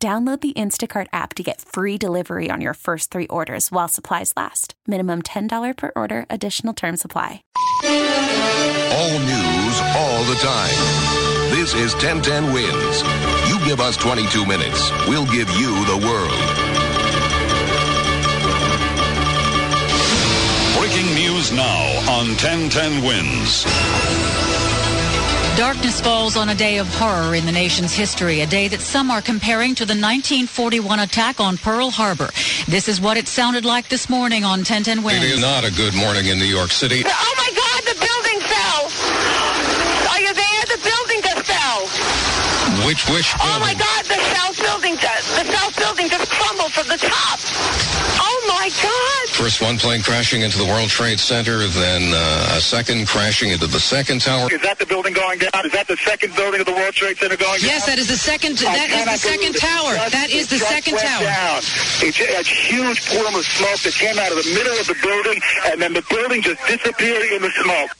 Download the Instacart app to get free delivery on your first three orders while supplies last. Minimum $10 per order, additional term supply. All news, all the time. This is 1010 Wins. You give us 22 minutes, we'll give you the world. Breaking news now on 1010 Wins. Darkness falls on a day of horror in the nation's history, a day that some are comparing to the 1941 attack on Pearl Harbor. This is what it sounded like this morning on 1010 Wins. It is not a good morning in New York City. Oh my God, the building fell! Are you there? The building just fell! Which, which Oh my? God, the south building just, the south building just crumbled from the top! Oh my God! First one plane crashing into the World Trade Center, then uh, a second crashing into the second tower. Is that the building going down? Is that the second building of the World Trade Center going Yes, down? Yes, that is the second. I That is the second believe it. tower. Just- That is it the just second went tower. Down. It's a, a huge plume of smoke that came out of the middle of the building, and then the building just disappeared in the smoke.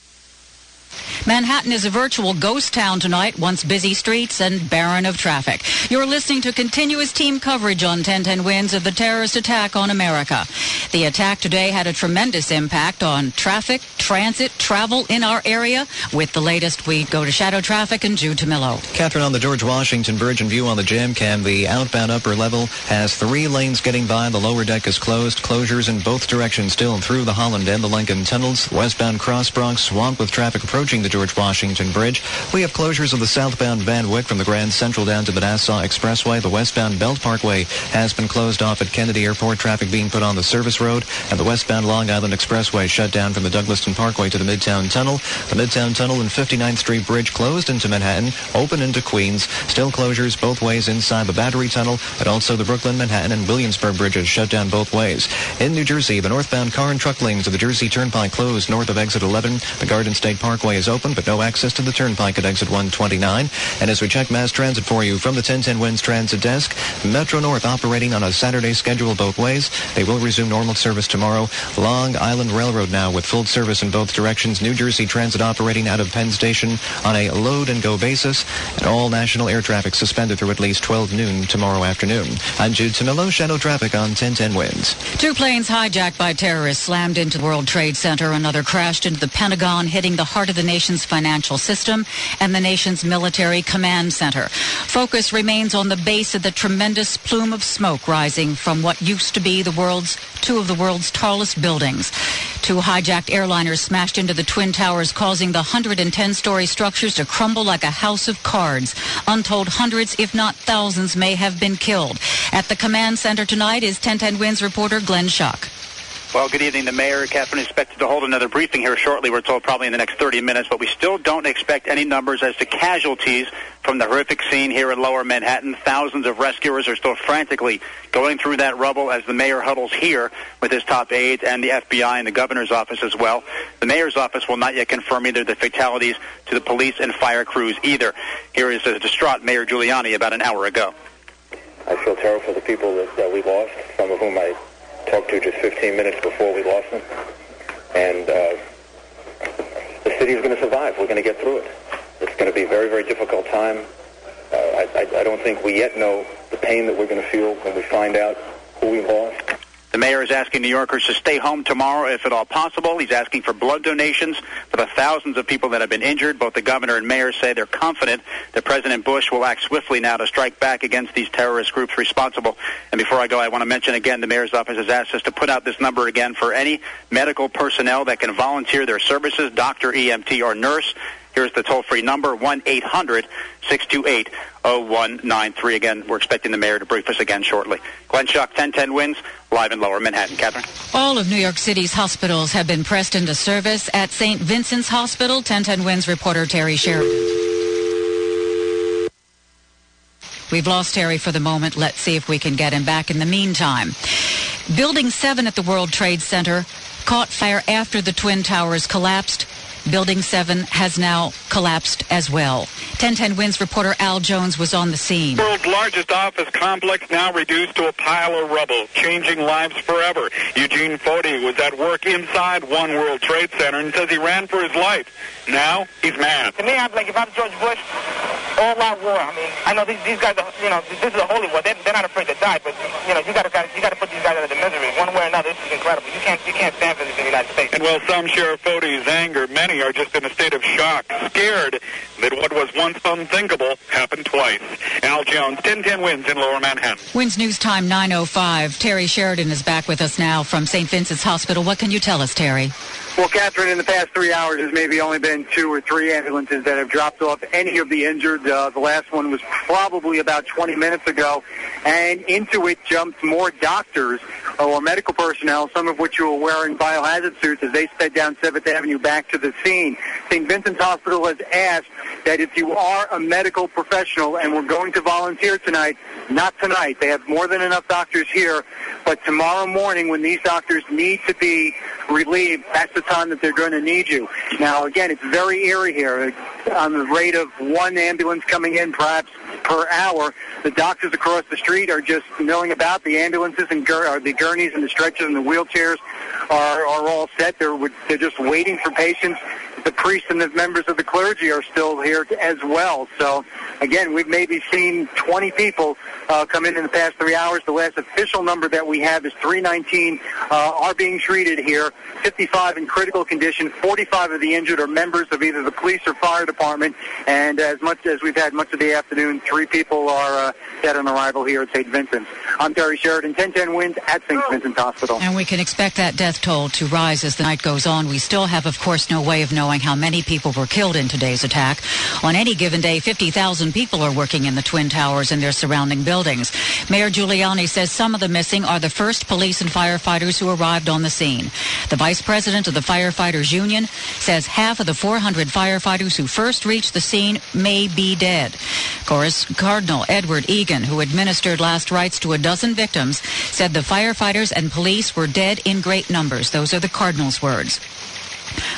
Manhattan is a virtual ghost town tonight, once busy streets and barren of traffic. You're listening to continuous team coverage on 1010 Wins of the terrorist attack on America. The attack today had a tremendous impact on traffic, transit, travel in our area. With the latest, we go to Shadow Traffic and Jude Tamillo. Catherine on the George Washington Bridge and view on the jam cam. The outbound upper level has three lanes getting by. The lower deck is closed. Closures in both directions still through the Holland and the Lincoln tunnels. Westbound Cross Bronx swamped with traffic the George Washington Bridge. We have closures of the southbound Van from the Grand Central down to the Nassau Expressway. The westbound Belt Parkway has been closed off at Kennedy Airport. Traffic being put on the service road. And the westbound Long Island Expressway shut down from the Douglaston Parkway to the Midtown Tunnel. The Midtown Tunnel and 59th Street Bridge closed into Manhattan, open into Queens. Still closures both ways inside the Battery Tunnel, but also the Brooklyn, Manhattan, and Williamsburg bridges shut down both ways. In New Jersey, the northbound car and truck lanes of the Jersey Turnpike closed north of exit 11. The Garden State Parkway is open, but no access to the turnpike at exit 129. And as we check mass transit for you from the 1010 Wins Transit Desk, Metro North operating on a Saturday schedule both ways. They will resume normal service tomorrow. Long Island Railroad now with full service in both directions. New Jersey Transit operating out of Penn Station on a load and go basis. And all national air traffic suspended through at least 12 noon tomorrow afternoon. I'm Jude Tamillo, Shadow Traffic on 1010 Wins. Two planes hijacked by terrorists slammed into World Trade Center. Another crashed into the Pentagon, hitting the heart of the nation's financial system and the nation's military command center. Focus remains on the base of the tremendous plume of smoke rising from what used to be the world's two of the world's tallest buildings. Two hijacked airliners smashed into the Twin Towers, causing the 110-story structures to crumble like a house of cards. Untold hundreds, if not thousands, may have been killed. At the command center tonight is 1010 Wins reporter Glenn Schuck. Well, good evening. The mayor, Catherine, is expected to hold another briefing here shortly. We're told probably in the next 30 minutes, but we still don't expect any numbers as to casualties from the horrific scene here in lower Manhattan. Thousands of rescuers are still frantically going through that rubble as the mayor huddles here with his top aides and the FBI and the governor's office as well. The mayor's office will not yet confirm either the fatalities to the police and fire crews either. Here is a distraught Mayor Giuliani about an hour ago. I feel terrible for the people that, that we lost, some of whom I talked to just 15 minutes before we lost them. And uh, the city is going to survive. We're going to get through it. It's going to be a very, very difficult time. Uh, I, I, I don't think we yet know the pain that we're going to feel when we find out who we lost. The mayor is asking New Yorkers to stay home tomorrow if at all possible. He's asking for blood donations for the thousands of people that have been injured. Both the governor and mayor say they're confident that President Bush will act swiftly now to strike back against these terrorist groups responsible. And before I go, I want to mention again the mayor's office has asked us to put out this number again for any medical personnel that can volunteer their services, doctor, EMT, or nurse. Here's the toll-free number, 1-800-628-0193. Again, we're expecting the mayor to brief us again shortly. Glenn Schuck, 1010 wins, live in Lower Manhattan. Catherine? All of New York City's hospitals have been pressed into service at St. Vincent's Hospital. 1010 Wins reporter Terry Sheridan. We've lost Terry for the moment. Let's see if we can get him back in the meantime. Building 7 at the World Trade Center caught fire after the Twin Towers collapsed. Building 7 has now collapsed as well. 1010 Wins reporter Al Jones was on the scene. World's largest office complex now reduced to a pile of rubble, changing lives forever. Eugene Foti was at work inside One World Trade Center and says he ran for his life. Now he's mad. To me, I'm like, if I'm George Bush, all out war. I mean, I know these, these guys, are, you know, this is a holy war. They're, they're not afraid to die, but you know, you got to you got to put these guys out of the misery one way or another. This is incredible. You can't you can't stand for this in the United States. And while some share Foti's anger, many are just in a state of shock, scared that what was once unthinkable happened twice. Al Jones, 1010 wins in Lower Manhattan. Wins News Time 905. Terry Sheridan is back with us now from St. Vincent's Hospital. What can you tell us, Terry? Well, Catherine, in the past three hours, there's maybe only been two or three ambulances that have dropped off any of the injured. Uh, the last one was probably about 20 minutes ago, and into it jumped more doctors or medical personnel, some of which were wearing biohazard suits as they sped down 7th Avenue back to the scene. St. Vincent's Hospital has asked that if you are a medical professional and we're going to volunteer tonight, not tonight. They have more than enough doctors here, but tomorrow morning when these doctors need to be relieved, that's the time that they're going to need you. Now, again, it's very eerie here. On the rate of one ambulance coming in, perhaps per hour, the doctors across the street are just milling about. The ambulances and gur- the gurneys and the stretchers and the wheelchairs are, are all set. They're, they're just waiting for patients. The priests and the members of the clergy are still here as well. So, again, we've maybe seen 20 people uh, come in in the past three hours. The last official number that we have is 319 uh, are being treated here, 55 in critical condition. 45 of the injured are members of either the police or fire department. And as much as we've had much of the afternoon, three people are uh, dead on arrival here at St. Vincent's. I'm Terry Sheridan, 1010 Wins at St. Vincent's Hospital. And we can expect that death toll to rise as the night goes on. We still have, of course, no way of knowing how many people were killed in today's attack. On any given day, 50,000 people are working in the Twin Towers and their surrounding buildings. Mayor Giuliani says some of the missing are the first police and firefighters who arrived on the scene. The vice president of the Firefighters Union says half of the 400 firefighters who first reached the scene may be dead. Cardinal Edward Egan, who administered last rites to a dozen victims, said the firefighters and police were dead in great numbers. Those are the Cardinal's words.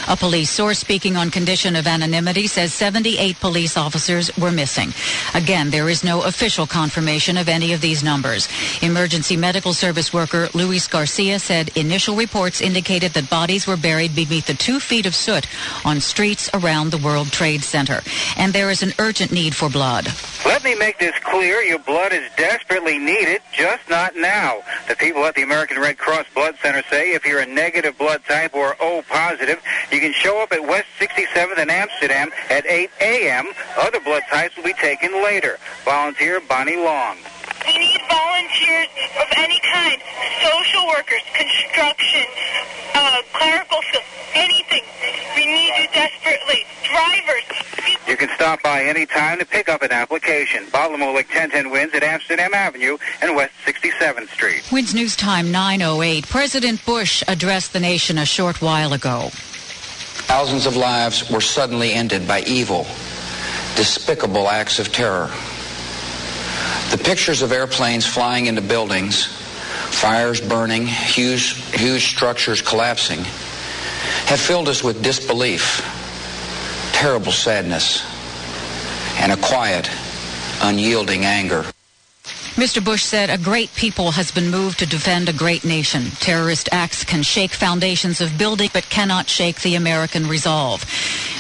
A police source speaking on condition of anonymity says 78 police officers were missing. Again, there is no official confirmation of any of these numbers. Emergency medical service worker Luis Garcia said initial reports indicated that bodies were buried beneath the two feet of soot on streets around the World Trade Center. And there is an urgent need for blood. Let me make this clear. Your blood is desperately needed, just not now. The people at the American Red Cross Blood Center say if you're a negative blood type or O positive, you can show up at West 67th in Amsterdam at 8 a.m. Other blood types will be taken later. Volunteer Bonnie Long. We need volunteers of any kind. Social workers, construction, uh, clerical skills, anything. We need you desperately. Drivers. You can stop by any time to pick up an application. Botlamolik 1010 wins at Amsterdam Avenue and West 67th Street. Wins News Time 908. President Bush addressed the nation a short while ago. Thousands of lives were suddenly ended by evil, despicable acts of terror. The pictures of airplanes flying into buildings, fires burning, huge, huge structures collapsing, have filled us with disbelief, terrible sadness, and a quiet, unyielding anger. Mr. Bush said a great people has been moved to defend a great nation. Terrorist acts can shake foundations of buildings but cannot shake the American resolve.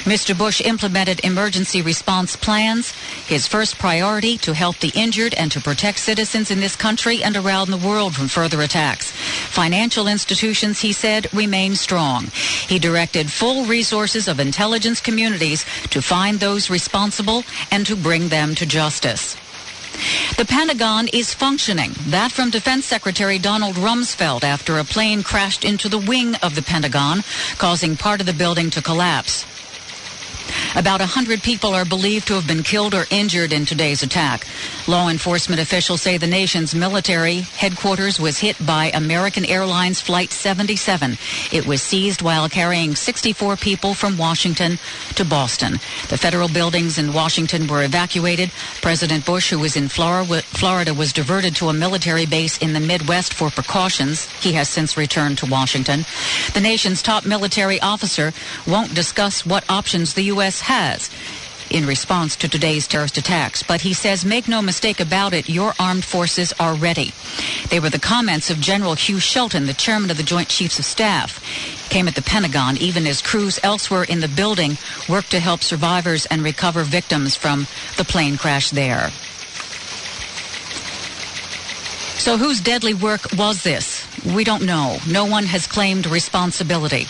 Mr. Bush implemented emergency response plans. His first priority to help the injured and to protect citizens in this country and around the world from further attacks. Financial institutions, he said, remain strong. He directed full resources of intelligence communities to find those responsible and to bring them to justice. The Pentagon is functioning. That from Defense Secretary Donald Rumsfeld after a plane crashed into the wing of the Pentagon, causing part of the building to collapse. About 100 people are believed to have been killed or injured in today's attack. Law enforcement officials say the nation's military headquarters was hit by American Airlines Flight 77. It was seized while carrying 64 people from Washington to Boston. The federal buildings in Washington were evacuated. President Bush, who was in Florida, was diverted to a military base in the Midwest for precautions. He has since returned to Washington. The nation's top military officer won't discuss what options the U.S. has in response to today's terrorist attacks. But he says, make no mistake about it, your armed forces are ready. They were the comments of General Hugh Shelton, the chairman of the Joint Chiefs of Staff. Came at the Pentagon, even as crews elsewhere in the building worked to help survivors and recover victims from the plane crash there. So whose deadly work was this? We don't know. No one has claimed responsibility.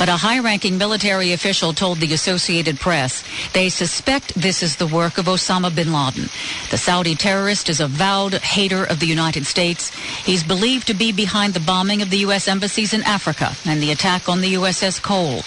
But a high-ranking military official told the Associated Press they suspect this is the work of Osama bin Laden. The Saudi terrorist is a vowed hater of the United States. He's believed to be behind the bombing of the U.S. embassies in Africa and the attack on the USS Cole.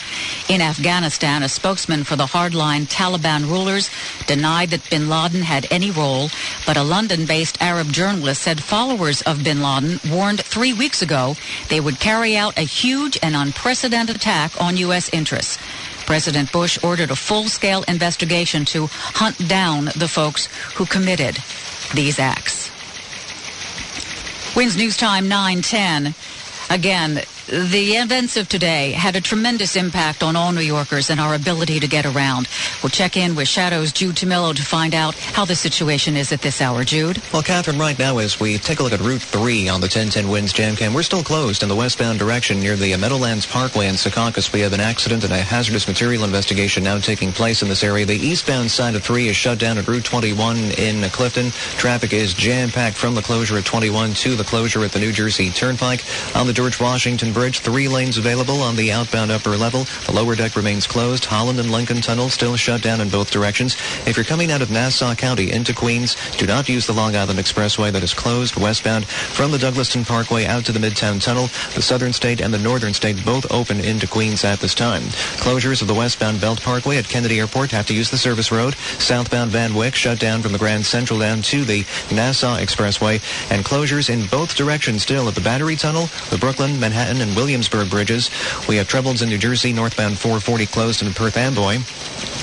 In Afghanistan, a spokesman for the hardline Taliban rulers denied that bin Laden had any role, but a London-based Arab journalist said followers of bin Laden warned three weeks ago they would carry out a huge and unprecedented attack attack on U.S. interests. President Bush ordered a full-scale investigation to hunt down the folks who committed these acts. Wins News Time 910. Again, the events of today had a tremendous impact on all New Yorkers and our ability to get around. We'll check in with Shadow's Jude Tomillo to find out how the situation is at this hour. Jude? Well, Catherine, right now as we take a look at Route 3 on the 1010 Wins Jam Cam, we're still closed in the westbound direction near the Meadowlands Parkway in Secaucus. We have an accident and a hazardous material investigation now taking place in this area. The eastbound side of 3 is shut down at Route 21 in Clifton. Traffic is jam-packed from the closure at 21 to the closure at the New Jersey Turnpike. On the George Washington Bridge. Three lanes available on the outbound upper level. The lower deck remains closed. Holland and Lincoln Tunnel still shut down in both directions. If you're coming out of Nassau County into Queens, do not use the Long Island Expressway that is closed westbound from the Douglaston Parkway out to the Midtown Tunnel. The Southern State and the Northern State both open into Queens at this time. Closures of the westbound Belt Parkway at Kennedy Airport have to use the service road. Southbound Van Wyck shut down from the Grand Central down to the Nassau Expressway. And closures in both directions still at the Battery Tunnel, the Brooklyn, Manhattan, and Williamsburg bridges. We have troubles in New Jersey, northbound 440 closed in Perth Amboy.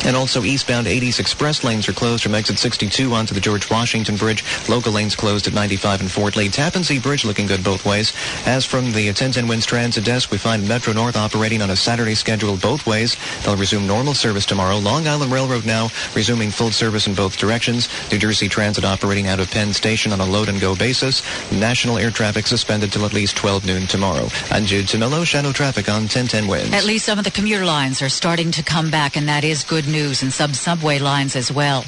And also eastbound 80s express lanes are closed from exit 62 onto the George Washington Bridge. Local lanes closed at 95 and Fort Lee. Tappan Zee Bridge looking good both ways. As from the 1010 Wins Transit Desk, we find Metro North operating on a Saturday schedule both ways. They'll resume normal service tomorrow. Long Island Railroad now resuming full service in both directions. New Jersey Transit operating out of Penn Station on a load and go basis. National air traffic suspended till at least 12 noon tomorrow. Jude Tomillo, Shadow Traffic on 1010 Wins. At least some of the commuter lines are starting to come back, and that is good news, and some subway lines as well.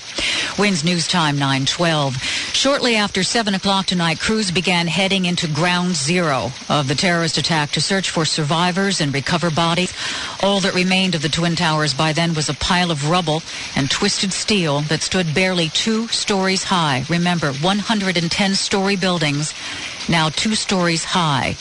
Wins News Time 912. Shortly after 7 o'clock tonight, crews began heading into ground zero of the terrorist attack to search for survivors and recover bodies. All that remained of the Twin Towers by then was a pile of rubble and twisted steel that stood barely two stories high. Remember, 110 story buildings, now two stories high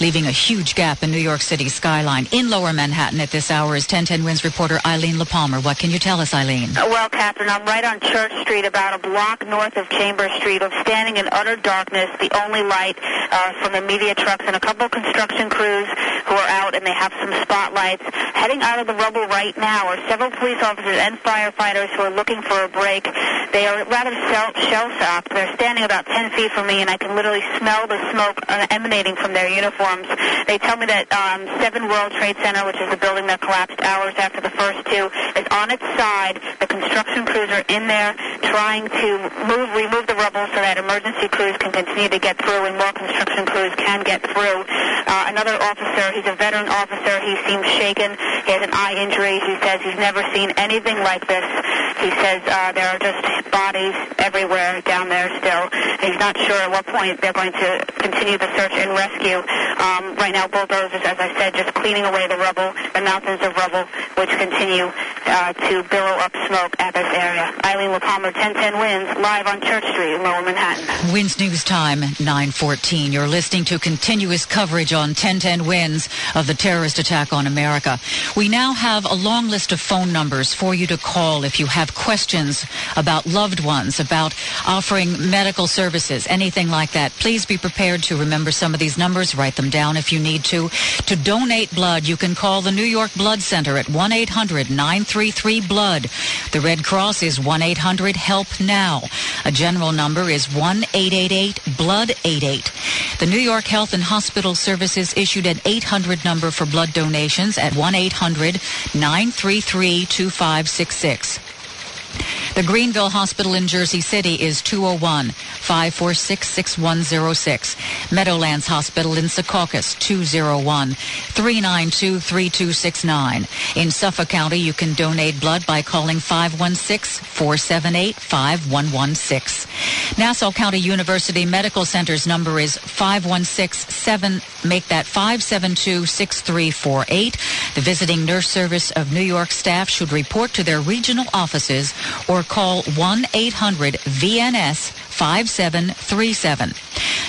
leaving a huge gap in New York City's skyline. In lower Manhattan at this hour is 1010 Wins reporter Eileen Lehpamer. What can you tell us, Eileen? Uh, well, Catherine, I'm right on Church Street, about a block north of Chambers Street. I'm standing in utter darkness, the only light uh, from the media trucks and a couple construction crews who are out, and they have some spotlights. Heading out of the rubble right now are several police officers and firefighters who are looking for a break. They are rather shell-shocked. They're standing about 10 feet from me, and I can literally smell the smoke uh, emanating from their uniforms uniforms. They tell me that um, 7 World Trade Center, which is the building that collapsed hours after the first two, is on its side. The construction crews are in there trying to move, remove the rubble so that emergency crews can continue to get through and more construction crews can get through. Uh, another officer, he's a veteran officer. He seems shaken. He has an eye injury. He says he's never seen anything like this. He says uh, there are just bodies everywhere down there still. He's not sure at what point they're going to continue the search and rescue. Um, right now, bulldozers, as I said, just cleaning away the rubble, the mountains of rubble, which continue uh, to billow up smoke at this area. Eileen Lehpamer, 1010 Wins, live on Church Street in Lower Manhattan. Wins News Time, 914. You're listening to continuous coverage on 1010 Wins of the terrorist attack on America. We now have a long list of phone numbers for you to call if you have questions about loved ones, about offering medical services, anything like that. Please be prepared to remember some of these numbers. Write them down if you need to. To donate blood, you can call the New York Blood Center at 1-800-933-BLOOD. The Red Cross is 1-800-HELP NOW. A general number is 1-888-BLOOD-88. The New York Health and Hospital Services issued an 800 number for blood donations at 1-800-933-2566. The Greenville Hospital in Jersey City is oh 201-546-6106. Meadowlands Hospital in Secaucus, 201-392-3269. In Suffolk County, you can donate blood by calling 516-478-5116. Nassau County University Medical Center's number is 516-7, make that 572-6348. The visiting nurse service of New York staff should report to their regional offices or call 1-800-VNS 5737.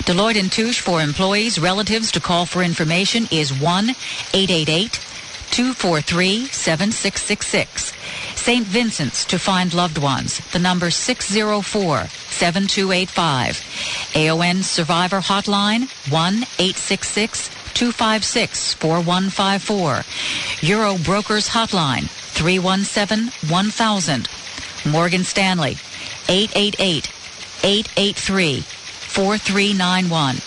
Deloitte and Touche for employees, relatives to call for information is 1-888-243-7666. St. Vincent's to find loved ones. The number 604-7285. AON Survivor Hotline 1-866-256-4154. Euro Brokers Hotline 317-1000. Morgan Stanley 888-883-4391.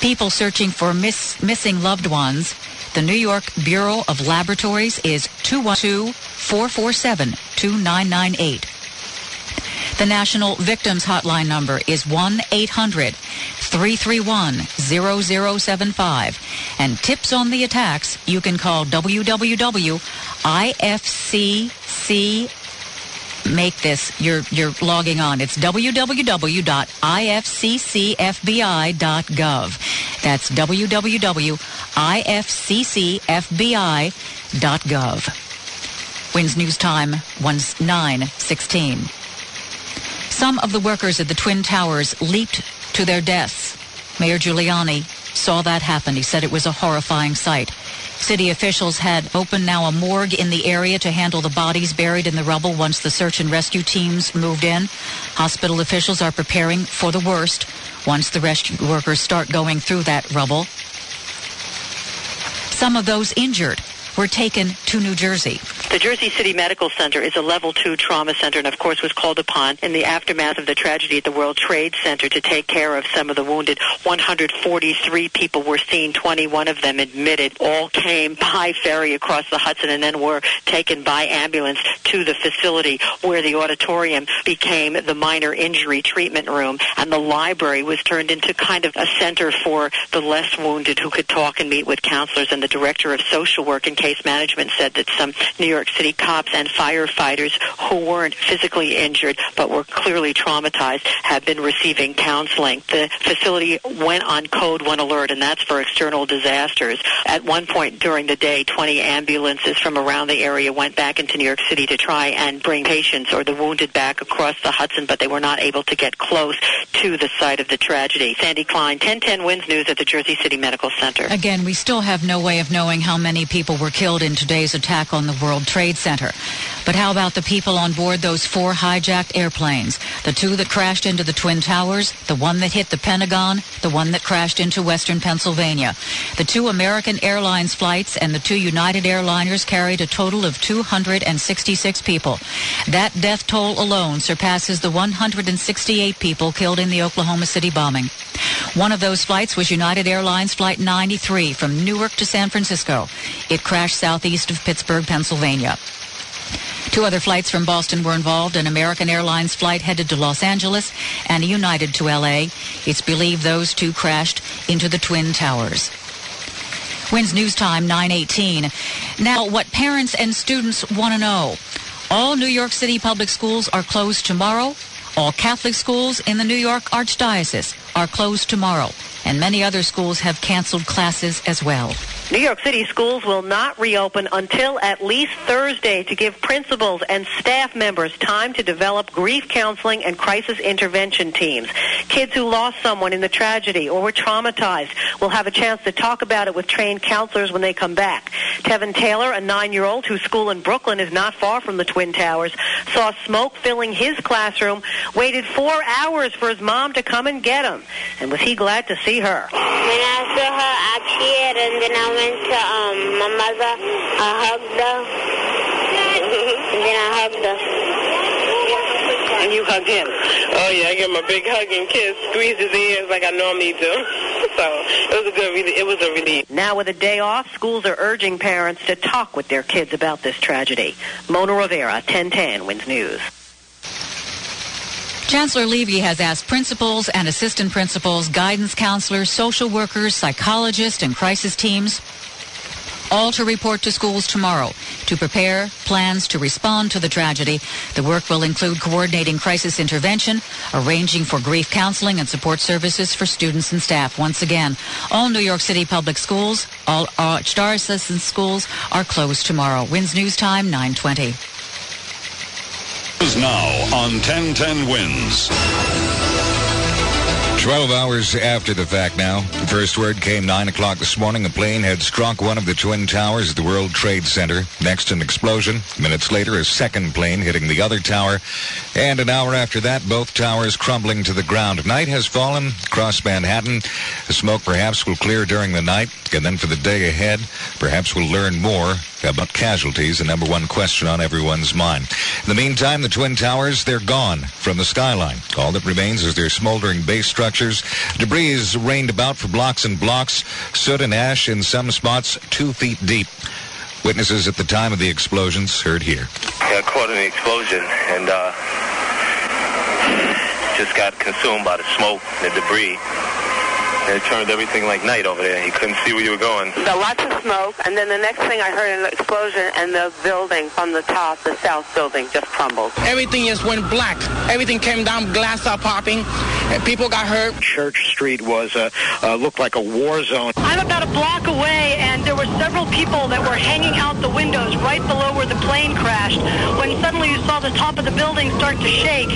People searching for miss, missing loved ones. The New York Bureau of Laboratories is 212-447-2998. The National Victims Hotline number is 1-800-331-0075. And tips on the attacks, you can call www.ifcc make this you're you're logging on. It's www.ifccfbi.gov that's www.ifccfbi.gov wins news time 916 some of the workers at the twin towers leaped to their deaths. Mayor giuliani saw that happen. He said it was a horrifying sight City officials had opened now a morgue in the area to handle the bodies buried in the rubble once the search and rescue teams moved in. Hospital officials are preparing for the worst once the rescue workers start going through that rubble. Some of those injured were taken to New Jersey. The Jersey City Medical Center is a level two trauma center and of course was called upon in the aftermath of the tragedy at the World Trade Center to take care of some of the wounded. 143 people were seen, 21 of them admitted. All came by ferry across the Hudson and then were taken by ambulance to the facility where the auditorium became the minor injury treatment room and the library was turned into kind of a center for the less wounded who could talk and meet with counselors and the director of social work and case management said that some New York City cops and firefighters who weren't physically injured but were clearly traumatized have been receiving counseling. The facility went on code 1 alert and that's for external disasters. At one point during the day, 20 ambulances from around the area went back into New York City to try and bring patients or the wounded back across the Hudson, but they were not able to get close to the site of the tragedy. Sandy Klein, 1010 Wins News at the Jersey City Medical Center. Again, we still have no way of knowing how many people were killed in today's attack on the World Trade Center. But how about the people on board those four hijacked airplanes? The two that crashed into the Twin Towers, the one that hit the Pentagon, the one that crashed into western Pennsylvania. The two American Airlines flights and the two United Airliners carried a total of 266 people. That death toll alone surpasses the 168 people killed in the Oklahoma City bombing. One of those flights was United Airlines Flight 93 from Newark to San Francisco. It crashed southeast of Pittsburgh, Pennsylvania. Two other flights from Boston were involved, an American Airlines flight headed to Los Angeles and a United to LA. It's believed those two crashed into the Twin Towers. Wins News Time 918. Now, what parents and students want to know. All New York City public schools are closed tomorrow. All Catholic schools in the New York Archdiocese are closed tomorrow. and many other schools have canceled classes as well. New York City schools will not reopen until at least Thursday to give principals and staff members time to develop grief counseling and crisis intervention teams. Kids who lost someone in the tragedy or were traumatized will have a chance to talk about it with trained counselors when they come back. Tevin Taylor, a nine-year-old whose school in Brooklyn is not far from the Twin Towers, saw smoke filling his classroom, waited four hours for his mom to come and get him. And was he glad to see her? When I saw her, I cheered, and then I went to um, my mother. I hugged her, and then I hugged her. And you hugged him. Oh yeah, I give him a big hug and kiss, squeeze his ears like I normally do. so it was a good, it was a relief. Now with a day off, schools are urging parents to talk with their kids about this tragedy. Mona Rivera, 1010 Wins News. Chancellor Levy has asked principals and assistant principals, guidance counselors, social workers, psychologists, and crisis teams all to report to schools tomorrow to prepare plans to respond to the tragedy. The work will include coordinating crisis intervention, arranging for grief counseling and support services for students and staff. Once again, all New York City public schools, all uh, archdiocesan schools are closed tomorrow. Wins News Time 920. Is now on 1010 Wins. 12 hours after the fact now. The first word came 9 o'clock this morning. A plane had struck one of the Twin Towers at the World Trade Center. Next, an explosion. Minutes later, a second plane hitting the other tower. And an hour after that, both towers crumbling to the ground. Night has fallen across Manhattan. The smoke perhaps will clear during the night. And then for the day ahead, perhaps we'll learn more about casualties, the number one question on everyone's mind. In the meantime, the Twin Towers, they're gone from the skyline. All that remains is their smoldering base structures. Debris is rained about for blocks and blocks, soot and ash in some spots two feet deep. Witnesses at the time of the explosions heard here. Got caught in the explosion and uh, just got consumed by the smoke, and the debris. And it turned everything like night over there. You couldn't see where you were going. So lots of smoke, and then the next thing I heard an explosion, and the building from the top, the south building, just crumbled. Everything just went black. Everything came down, glass started popping, and people got hurt. Church Street was uh, uh, looked like a war zone. I'm about a block away, and there were several people that were hanging out the windows right below where the plane crashed. When suddenly you saw the top of the building start to shake,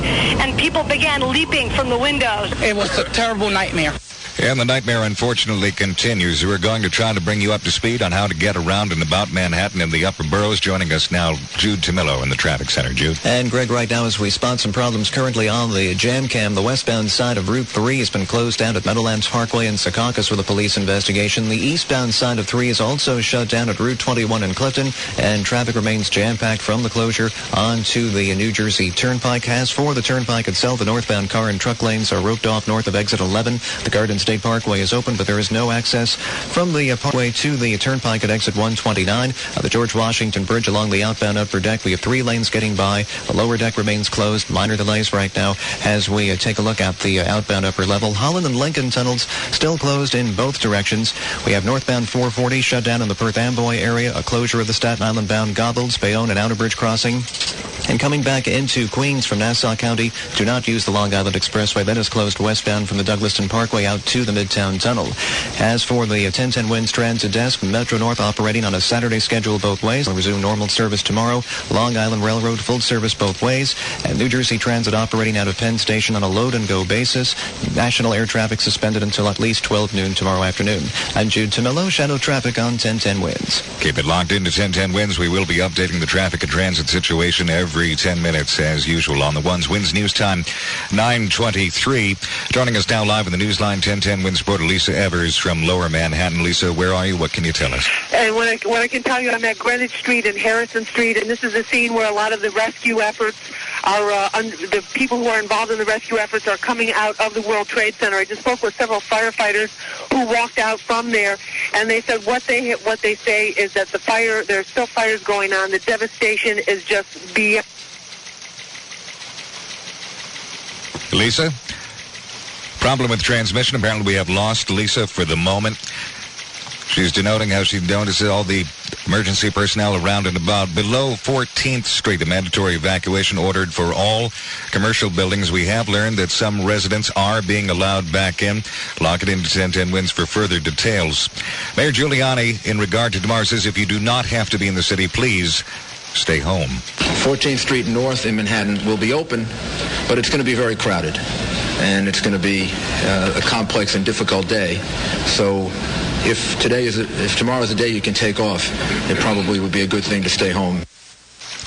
and people began leaping from the windows. It was a terrible nightmare. And the nightmare unfortunately continues. We're going to try to bring you up to speed on how to get around and about Manhattan and the upper boroughs. Joining us now, Jude Tamillo in the traffic center. Jude. And Greg, right now as we spot some problems currently on the jam cam, the westbound side of Route 3 has been closed down at Meadowlands Parkway in Secaucus with a police investigation. The eastbound side of 3 is also shut down at Route 21 in Clifton, and traffic remains jam-packed from the closure onto the New Jersey Turnpike. As for the Turnpike itself, the northbound car and truck lanes are roped off north of exit 11. The Garden State Parkway is open, but there is no access from the uh, parkway to the turnpike at exit 129. Uh, the George Washington Bridge along the outbound upper deck, we have three lanes getting by. The lower deck remains closed. Minor delays right now as we uh, take a look at the uh, outbound upper level. Holland and Lincoln tunnels still closed in both directions. We have northbound 440 shut down in the Perth Amboy area, a closure of the Staten Island bound Goethals, Bayonne, and Outerbridge crossing. And coming back into Queens from Nassau County, do not use the Long Island Expressway. That is closed westbound from the Douglaston Parkway out to the Midtown Tunnel. As for the 1010 Wins Transit Desk, Metro North operating on a Saturday schedule both ways. Will resume normal service tomorrow. Long Island Railroad full service both ways. And New Jersey Transit operating out of Penn Station on a load and go basis. National air traffic suspended until at least 12 noon tomorrow afternoon. I'm Jude Tamillo, Shadow Traffic on 1010 Wins. Keep it locked into 1010 Wins. We will be updating the traffic and transit situation every 10 minutes as usual on the Ones Wins News Time 923. Joining us now live in the Newsline 1010 Wins reporter Lisa Evers from Lower Manhattan. Lisa, where are you? What can you tell us? And what I, what I can tell you, I'm at Greenwich Street and Harrison Street, and this is a scene where a lot of the rescue efforts are, uh, un- the people who are involved in the rescue efforts are coming out of the World Trade Center. I just spoke with several firefighters who walked out from there, and they said what they what they say is that the fire, there's still fires going on. The devastation is just beyond. Lisa? Problem with transmission. Apparently we have lost Lisa for the moment. She's denoting how she notices all the Emergency personnel around and about below 14th Street. A mandatory evacuation ordered for all commercial buildings. We have learned that some residents are being allowed back in. Lock it into 1010 wins for further details. Mayor Giuliani, in regard to tomorrow, says if you do not have to be in the city, please stay home. 14th Street North in Manhattan will be open, but it's going to be very crowded. And it's going to be uh, a complex and difficult day. So if today is a, if tomorrow is a day you can take off, it probably would be a good thing to stay home.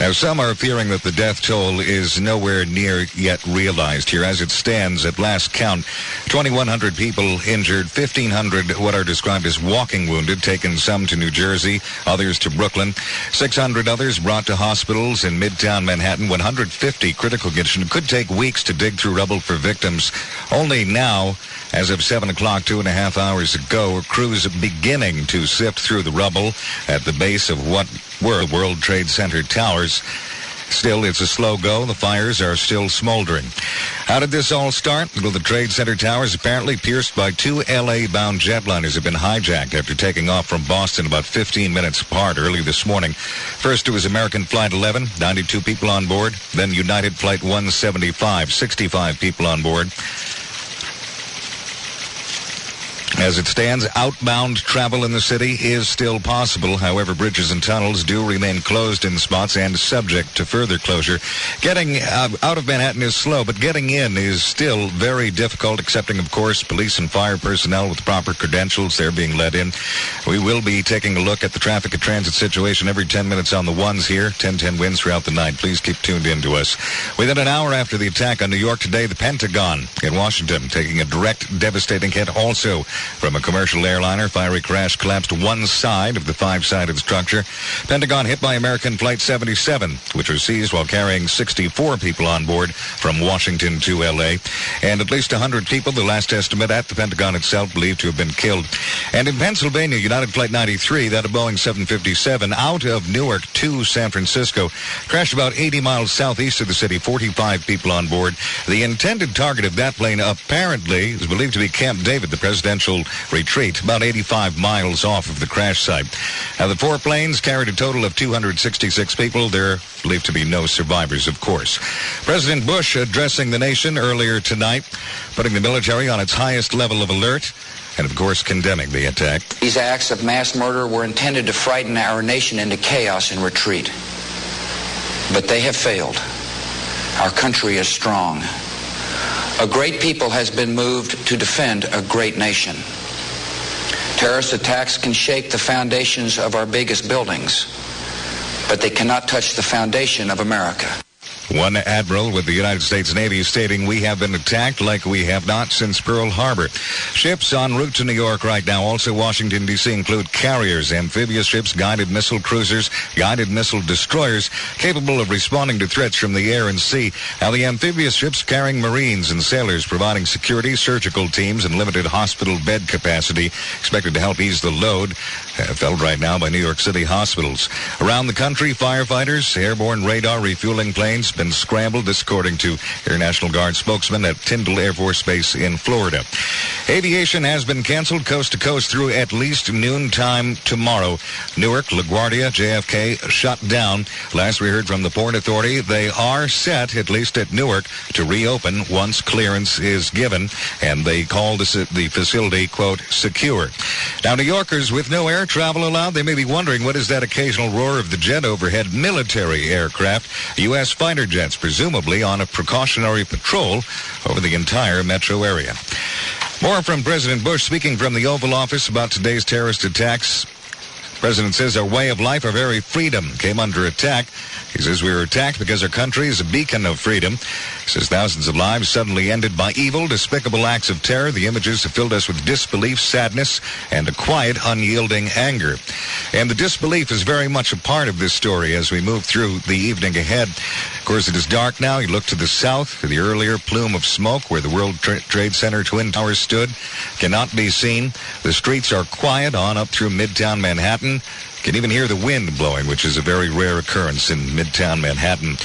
Now, some are fearing that the death toll is nowhere near yet realized here. As it stands, at last count, 2,100 people injured, 1,500 what are described as walking wounded, taken some to New Jersey, others to Brooklyn, 600 others brought to hospitals in Midtown Manhattan, 150 critical condition. Could take weeks to dig through rubble for victims. Only now, as of 7 o'clock, two and a half hours ago, crews beginning to sift through the rubble at the base of what were World Trade Center towers. Still, it's a slow go. The fires are still smoldering. How did this all start? Well, the Trade Center towers apparently pierced by two LA-bound jetliners have been hijacked after taking off from Boston about 15 minutes apart early this morning. First, it was American Flight 11, 92 people on board. Then United Flight 175, 65 people on board. As it stands, outbound travel in the city is still possible. However, bridges and tunnels do remain closed in spots and subject to further closure. Getting uh, out of Manhattan is slow, but getting in is still very difficult, excepting, of course, police and fire personnel with proper credentials. They're being let in. We will be taking a look at the traffic and transit situation every 10 minutes on the ones here. 1010 wins throughout the night. Please keep tuned in to us. Within an hour after the attack on New York today, the Pentagon in Washington taking a direct, devastating hit also from a commercial airliner. Fiery crash collapsed one side of the five-sided structure. Pentagon hit by American Flight 77, which was seized while carrying 64 people on board from Washington to L.A. And at least 100 people, the last estimate at the Pentagon itself, believed to have been killed. And in Pennsylvania, United Flight 93, that a Boeing 757, out of Newark to San Francisco, crashed about 80 miles southeast of the city, 45 people on board. The intended target of that plane apparently is believed to be Camp David, the presidential retreat, about 85 miles off of the crash site. Now, the four planes carried a total of 266 people. There are believed to be no survivors, of course. President Bush addressing the nation earlier tonight, putting the military on its highest level of alert and, of course, condemning the attack. These acts of mass murder were intended to frighten our nation into chaos and retreat. But they have failed. Our country is strong. A great people has been moved to defend a great nation. Terrorist attacks can shake the foundations of our biggest buildings, but they cannot touch the foundation of America. One admiral with the United States Navy stating we have been attacked like we have not since Pearl Harbor. Ships en route to New York right now, also Washington, D.C. include carriers, amphibious ships, guided missile cruisers, guided missile destroyers capable of responding to threats from the air and sea. Now the amphibious ships carrying Marines and sailors providing security, surgical teams, and limited hospital bed capacity expected to help ease the load felt right now by New York City hospitals. Around the country, firefighters, airborne radar refueling planes, been scrambled, this according to Air National Guard spokesman at Tyndall Air Force Base in Florida. Aviation has been canceled coast to coast through at least noontime tomorrow. Newark, LaGuardia, JFK shut down. Last we heard from the Port Authority, they are set, at least at Newark, to reopen once clearance is given, and they call the facility, quote, secure. Now, New Yorkers with no air travel allowed, they may be wondering what is that occasional roar of the jet overhead military aircraft, U.S. fighter jets, presumably on a precautionary patrol over the entire metro area. More from President Bush speaking from the Oval Office about today's terrorist attacks. President says our way of life, our very freedom, came under attack. He says we were attacked because our country is a beacon of freedom. He says thousands of lives suddenly ended by evil, despicable acts of terror. The images have filled us with disbelief, sadness, and a quiet, unyielding anger. And the disbelief is very much a part of this story as we move through the evening ahead. Of course, it is dark now. You look to the south, to the earlier plume of smoke where the World Tra- Trade Center Twin Towers stood. Cannot be seen. The streets are quiet on up through Midtown Manhattan. Can even hear the wind blowing, which is a very rare occurrence in Midtown Manhattan.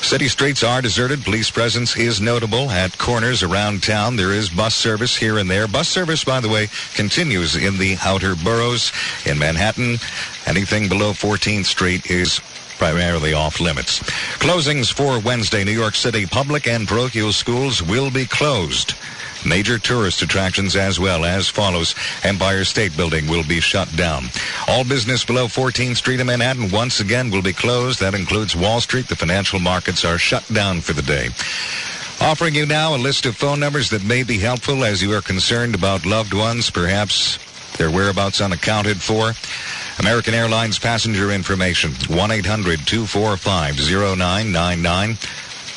City streets are deserted. Police presence is notable at corners around town. There is bus service here and there. Bus service, by the way, continues in the outer boroughs. In Manhattan, anything below 14th Street is primarily off limits. Closings for Wednesday. New York City public and parochial schools will be closed. Major tourist attractions as well as follows. Empire State Building will be shut down. All business below 14th Street in Manhattan once again will be closed. That includes Wall Street. The financial markets are shut down for the day. Offering you now a list of phone numbers that may be helpful as you are concerned about loved ones, perhaps their whereabouts unaccounted for. American Airlines passenger information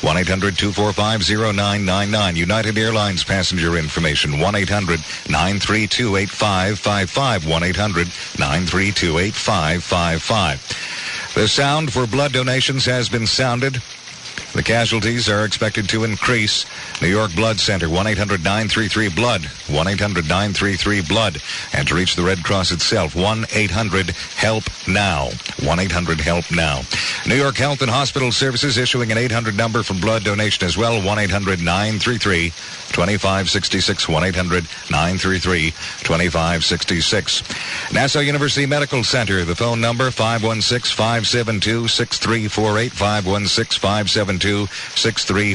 1-800-245-0999 1-800-245-0999 United Airlines passenger information 1-800-932-8555 1-800-932-8555 The sound for blood donations has been sounded the casualties are expected to increase. New York Blood Center, 1-800-933-BLOOD, 1-800-933-BLOOD. And to reach the Red Cross itself, 1-800-HELP-NOW, 1-800-HELP-NOW. New York Health and Hospital Services issuing an 800 number for blood donation as well, 1-800-933-2566, 1-800-933-2566. Nassau University Medical Center, the phone number, 516-572-6348,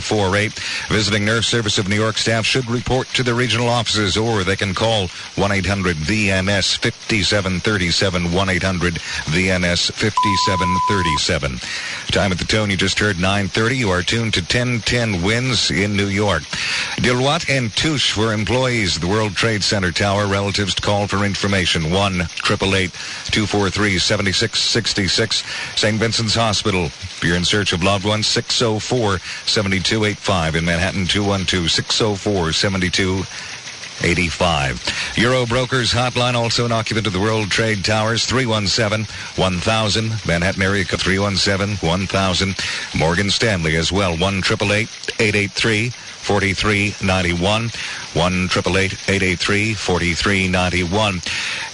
516-572-6348. Visiting Nurse Service of New York staff should report to the regional offices or they can call 1-800-VNS 5737, 1-800-VNS 5737. Time at the tone you just heard 9:30. You are tuned to 1010 Wins in New York. Deloitte and Touche for employees of the World Trade Center Tower. Relatives call for information 1 888 243 7666. St. Vincent's Hospital. If you're in search of loved ones, 604 7285 in Manhattan 212 604 7285. 85. Euro Brokers Hotline, also an occupant of the World Trade Towers, 317-1000. Manhattan area code 317-1000. Morgan Stanley as well, 1-888-883. 4391 1 4391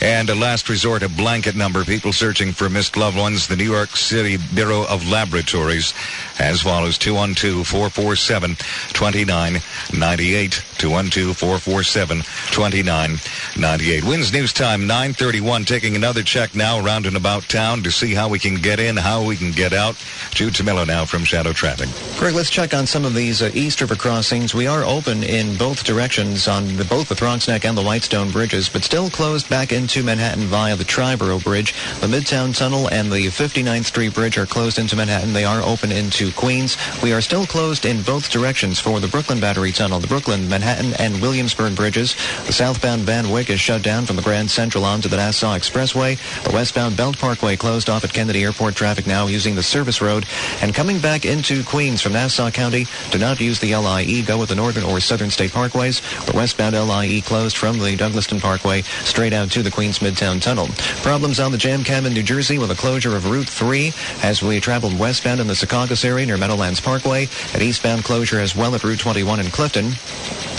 and a last resort a blanket number people searching for missed loved ones the New York City Bureau of Laboratories as follows 212-447-2998 212-447-2998 Wins News Time 931 taking another check now around and about town to see how we can get in how we can get out. Jude Tamillo now from Shadow Traffic. Greg let's check on some of these uh, East River crossings we are open in both directions on the, both the Throgs Neck and the Whitestone bridges, but still closed back into Manhattan via the Triborough Bridge. The Midtown Tunnel and the 59th Street Bridge are closed into Manhattan. They are open into Queens. We are still closed in both directions for the Brooklyn Battery Tunnel, the Brooklyn, Manhattan, and Williamsburg bridges. The southbound Van Wyck is shut down from the Grand Central onto the Nassau Expressway. The westbound Belt Parkway closed off at Kennedy Airport traffic now using the service road. And coming back into Queens from Nassau County, do not use the LIE. Go with the northern or southern state parkways. The westbound LIE closed from the Douglaston Parkway straight out to the Queens Midtown Tunnel. Problems on the Jam Cam in New Jersey with a closure of Route 3 as we traveled westbound in the Secaucus area near Meadowlands Parkway. An eastbound closure as well at Route 21 in Clifton.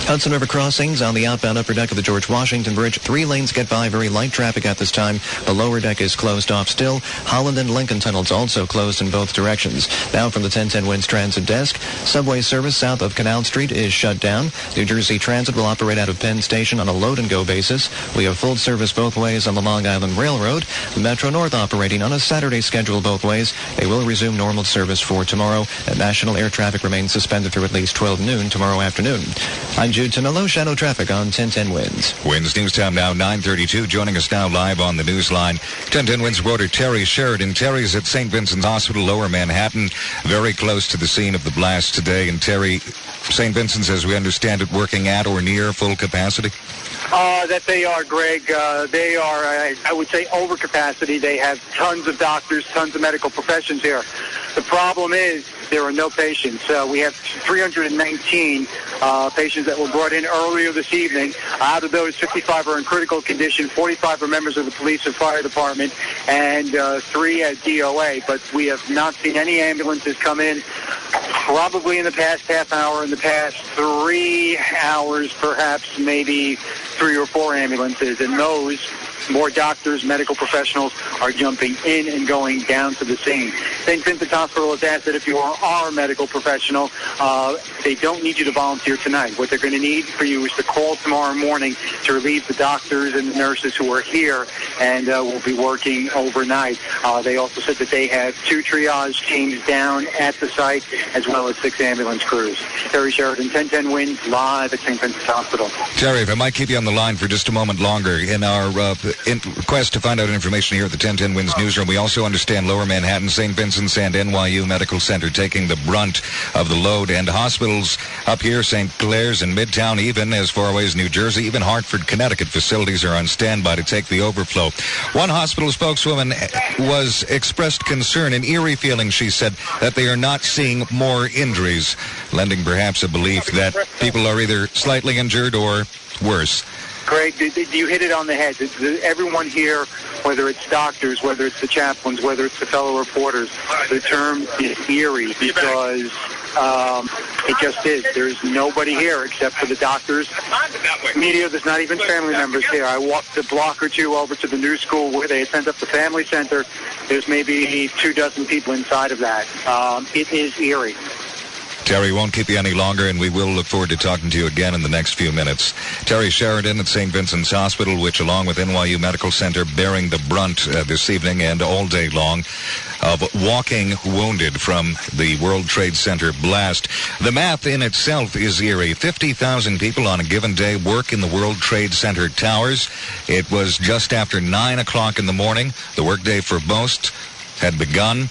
Hudson River crossings on the outbound upper deck of the George Washington Bridge. Three lanes get by. Very light traffic at this time. The lower deck is closed off still. Holland and Lincoln tunnels also closed in both directions. Now from the 1010 Wins Transit Desk, subway service south of Canal Street is shut down. New Jersey Transit will operate out of Penn Station on a load and go basis. We have full service both ways on the Long Island Railroad. Metro North operating on a Saturday schedule both ways. They will resume normal service for tomorrow. National air traffic remains suspended through at least 12 noon tomorrow afternoon. I'm Jude Tamillo, Shadow Traffic on 1010 Wins. Wins News Time now 932. Joining us now live on the news line, 1010 Wins reporter Terry Sheridan. Terry's at St. Vincent's Hospital, Lower Manhattan, very close to the scene of the blast today. And Terry, St. Vincent's, as we understand it, working at or near full capacity? Uh, that they are, Greg. Uh, they are, I, I would say, over capacity. They have tons of doctors, tons of medical professions here. The problem is there are no patients. Uh, we have 319 uh, patients that were brought in earlier this evening. Out of those, 55 are in critical condition, 45 are members of the police and fire department, and uh, three at DOA. But we have not seen any ambulances come in. Probably in the past half hour, in the past three hours, perhaps maybe three or four ambulances, and those more doctors, medical professionals are jumping in and going down to the scene. St. Vincent's Hospital has asked that if you are a medical professional, uh, they don't need you to volunteer tonight. What they're going to need for you is to call tomorrow morning to relieve the doctors and the nurses who are here and uh, will be working overnight. Uh, they also said that they have two triage teams down at the site as well as six ambulance crews. Terry Sheridan, 1010 wins live at St. Vincent's Hospital. Terry, if I might keep you on the line for just a moment longer, in our uh, in quest to find out information here at the 1010 Wins newsroom, we also understand Lower Manhattan, St. Vincent's, and NYU Medical Center taking the brunt of the load, and hospitals up here, St. Clare's and Midtown, even as far away as New Jersey, even Hartford, Connecticut facilities are on standby to take the overflow. One hospital spokeswoman was expressed concern, an eerie feeling, she said, that they are not seeing more injuries, lending perhaps a belief that people are either slightly injured or worse. Greg, you hit it on the head. Everyone here, whether it's doctors, whether it's the chaplains, whether it's the fellow reporters, the term is eerie because um, it just is. There's nobody here except for the doctors. Media, there's not even family members here. I walked a block or two over to the new school where they had sent up the family center. There's maybe two dozen people inside of that. Um, it is eerie. Terry won't keep you any longer, and we will look forward to talking to you again in the next few minutes. Terry Sheridan at St. Vincent's Hospital, which, along with NYU Medical Center, bearing the brunt uh, this evening and all day long of walking wounded from the World Trade Center blast. The math in itself is eerie. 50,000 people on a given day work in the World Trade Center towers. It was just after 9 o'clock in the morning. The workday for most had begun.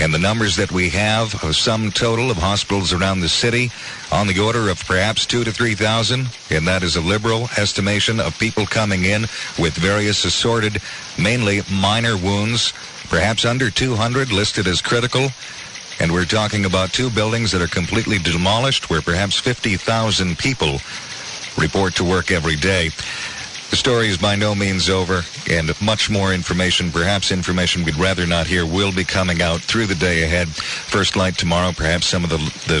And the numbers that we have, a sum total of hospitals around the city, on the order of perhaps two to three thousand, and that is a liberal estimation of people coming in with various assorted, mainly minor wounds, perhaps under 200 listed as critical. And we're talking about two buildings that are completely demolished, where perhaps 50,000 people report to work every day. The story is by no means over, and much more information, perhaps information we'd rather not hear, will be coming out through the day ahead. First light tomorrow, perhaps some of the, the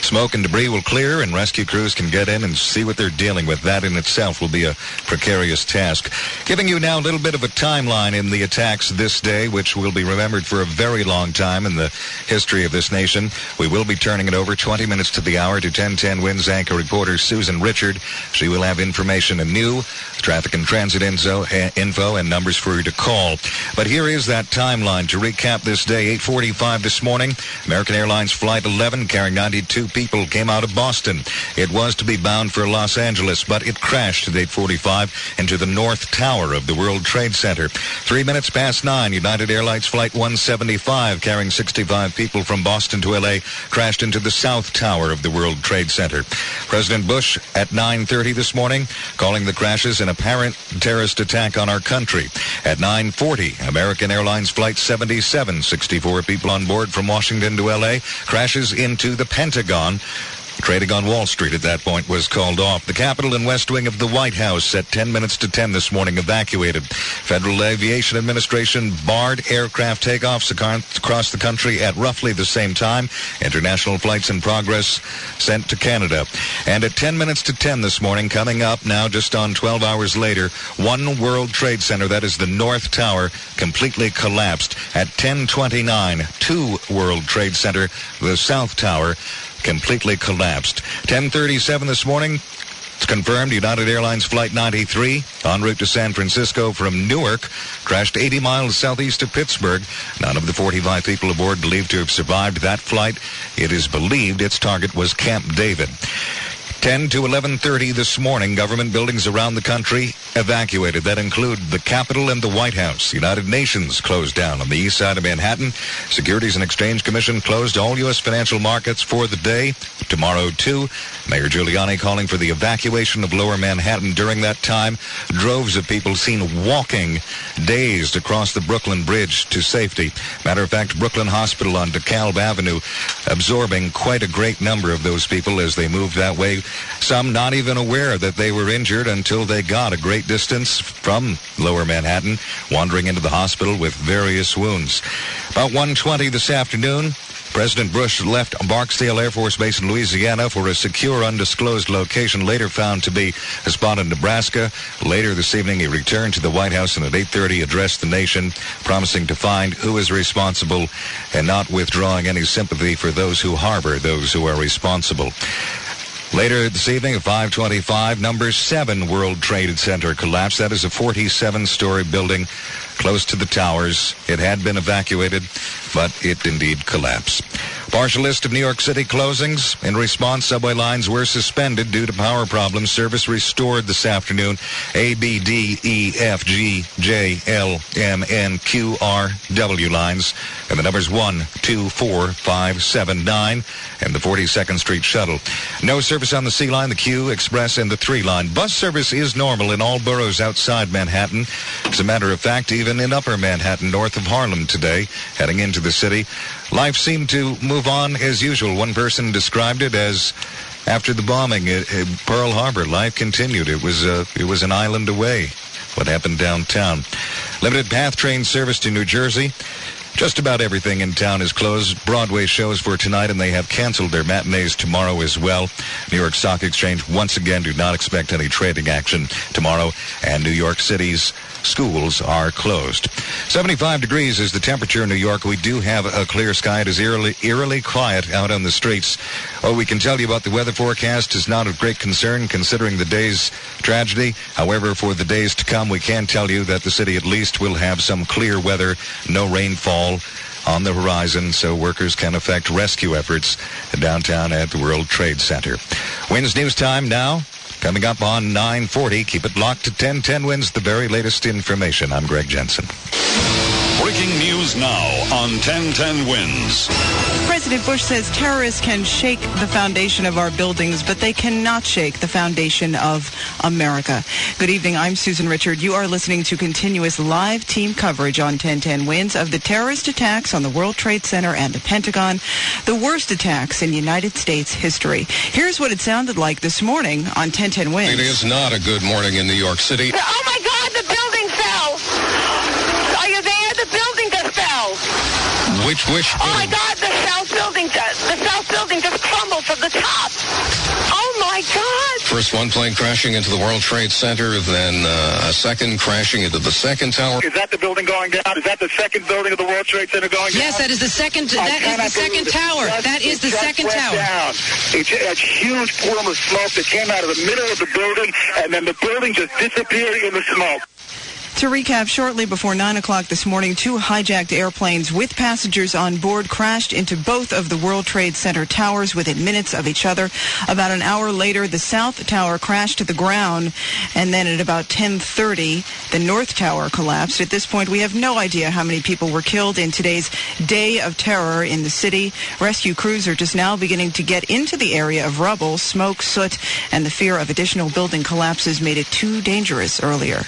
smoke and debris will clear, and rescue crews can get in and see what they're dealing with. That in itself will be a precarious task. Giving you now a little bit of a timeline in the attacks this day, which will be remembered for a very long time in the history of this nation. We will be turning it over 20 minutes to the hour to 1010 Wins anchor reporter Susan Richard. She will have information anew traffic and transit info, eh, info and numbers for you to call. But here is that timeline to recap this day. 8:45 this morning, American Airlines Flight 11 carrying 92 people came out of Boston. It was to be bound for Los Angeles, but it crashed at 8:45 into the North Tower of the World Trade Center. Three minutes past nine, United Airlines Flight 175 carrying 65 people from Boston to LA crashed into the South Tower of the World Trade Center. President Bush at 9:30 this morning calling the crashes an apparent terrorist attack on our country. At 9:40, American Airlines Flight 77, 64 people on board from Washington to LA, crashes into the Pentagon. Trading on Wall Street at that point was called off. The Capitol and West Wing of the White House at 10 minutes to 10 this morning evacuated. Federal Aviation Administration barred aircraft takeoffs across the country at roughly the same time. International flights in progress sent to Canada. And at 10 minutes to 10 this morning, coming up now just on 12 hours later, One World Trade Center, that is the North Tower, completely collapsed. At 1029, Two World Trade Center, the South Tower, completely collapsed. 1037 this morning, it's confirmed United Airlines Flight 93 en route to San Francisco from Newark crashed 80 miles southeast of Pittsburgh. None of the 45 people aboard believed to have survived that flight. It is believed its target was Camp David. 10 to 11:30 this morning, government buildings around the country evacuated. That include the Capitol and the White House. United Nations closed down on the east side of Manhattan. Securities and Exchange Commission closed all U.S. financial markets for the day. Tomorrow, too. Mayor Giuliani calling for the evacuation of Lower Manhattan. During that time, droves of people seen walking, dazed across the Brooklyn Bridge to safety. Matter of fact, Brooklyn Hospital on DeKalb Avenue absorbing quite a great number of those people as they moved that way some not even aware that they were injured until they got a great distance from lower Manhattan, wandering into the hospital with various wounds. About 1.20 this afternoon, President Bush left Barksdale Air Force Base in Louisiana for a secure, undisclosed location, later found to be a spot in Nebraska. Later this evening, he returned to the White House and at 8.30 addressed the nation, promising to find who is responsible and not withdrawing any sympathy for those who harbor those who are responsible. Later this evening at 525, number 7 World Trade Center collapsed. That is a 47-story building close to the towers. It had been evacuated, but it indeed collapsed. Partial list of New York City closings. In response, subway lines were suspended due to power problems. Service restored this afternoon. A, B, D, E, F, G, J, L, M, N, Q, R, W lines. And the numbers 1, 2, 4, 5, 7, 9, and the 42nd Street shuttle. No service on the C line, the Q, Express, and the 3 line. Bus service is normal in all boroughs outside Manhattan. As a matter of fact, even in upper Manhattan, north of Harlem today, heading into the city, life seemed to move on as usual. One person described it as after the bombing at, Pearl Harbor, life continued. It was uh, it was an island away. What happened downtown? Limited path train service to New Jersey. Just about everything in town is closed. Broadway shows for tonight, and they have canceled their matinees tomorrow as well. New York Stock Exchange once again do not expect any trading action tomorrow, and New York City's schools are closed. 75 degrees is the temperature in New York. We do have a clear sky. It is eerily, eerily quiet out on the streets. What we can tell you about the weather forecast is not of great concern considering the day's tragedy. However, for the days to come, we can tell you that the city at least will have some clear weather, no rainfall on the horizon so workers can effect rescue efforts downtown at the World Trade Center. Wins News Time now. Coming up on 940. Keep it locked to 1010 wins the very latest information. I'm Greg Jensen. Breaking news now on 1010 wins. President Bush says terrorists can shake the foundation of our buildings, but they cannot shake the foundation of America. Good evening. I'm Susan Richard. You are listening to continuous live team coverage on 1010 wins of the terrorist attacks on the World Trade Center and the Pentagon, the worst attacks in United States history. Here's what it sounded like this morning on 1010 wins. It is not a good morning in New York City. Oh my God, the building fell! Are you there? The building just fell! Which which Oh my God, the south building just, the south building just crumbled from the top! Oh my God! First one plane crashing into the World Trade Center, then uh, a second crashing into the second tower. Is that the building going down? Is that the second building of the World Trade Center going down? Yes, that is the second. I That is the second tower. Just- That is the second tower. Down. It's a huge plume of smoke that came out of the middle of the building, and then the building just disappeared in the smoke. To recap, shortly before 9 o'clock this morning, two hijacked airplanes with passengers on board crashed into both of the World Trade Center towers within minutes of each other. About an hour later, the South Tower crashed to the ground, and then at about 10.30, the North Tower collapsed. At this point, we have no idea how many people were killed in today's day of terror in the city. Rescue crews are just now beginning to get into the area of rubble, smoke, soot, and the fear of additional building collapses made it too dangerous earlier.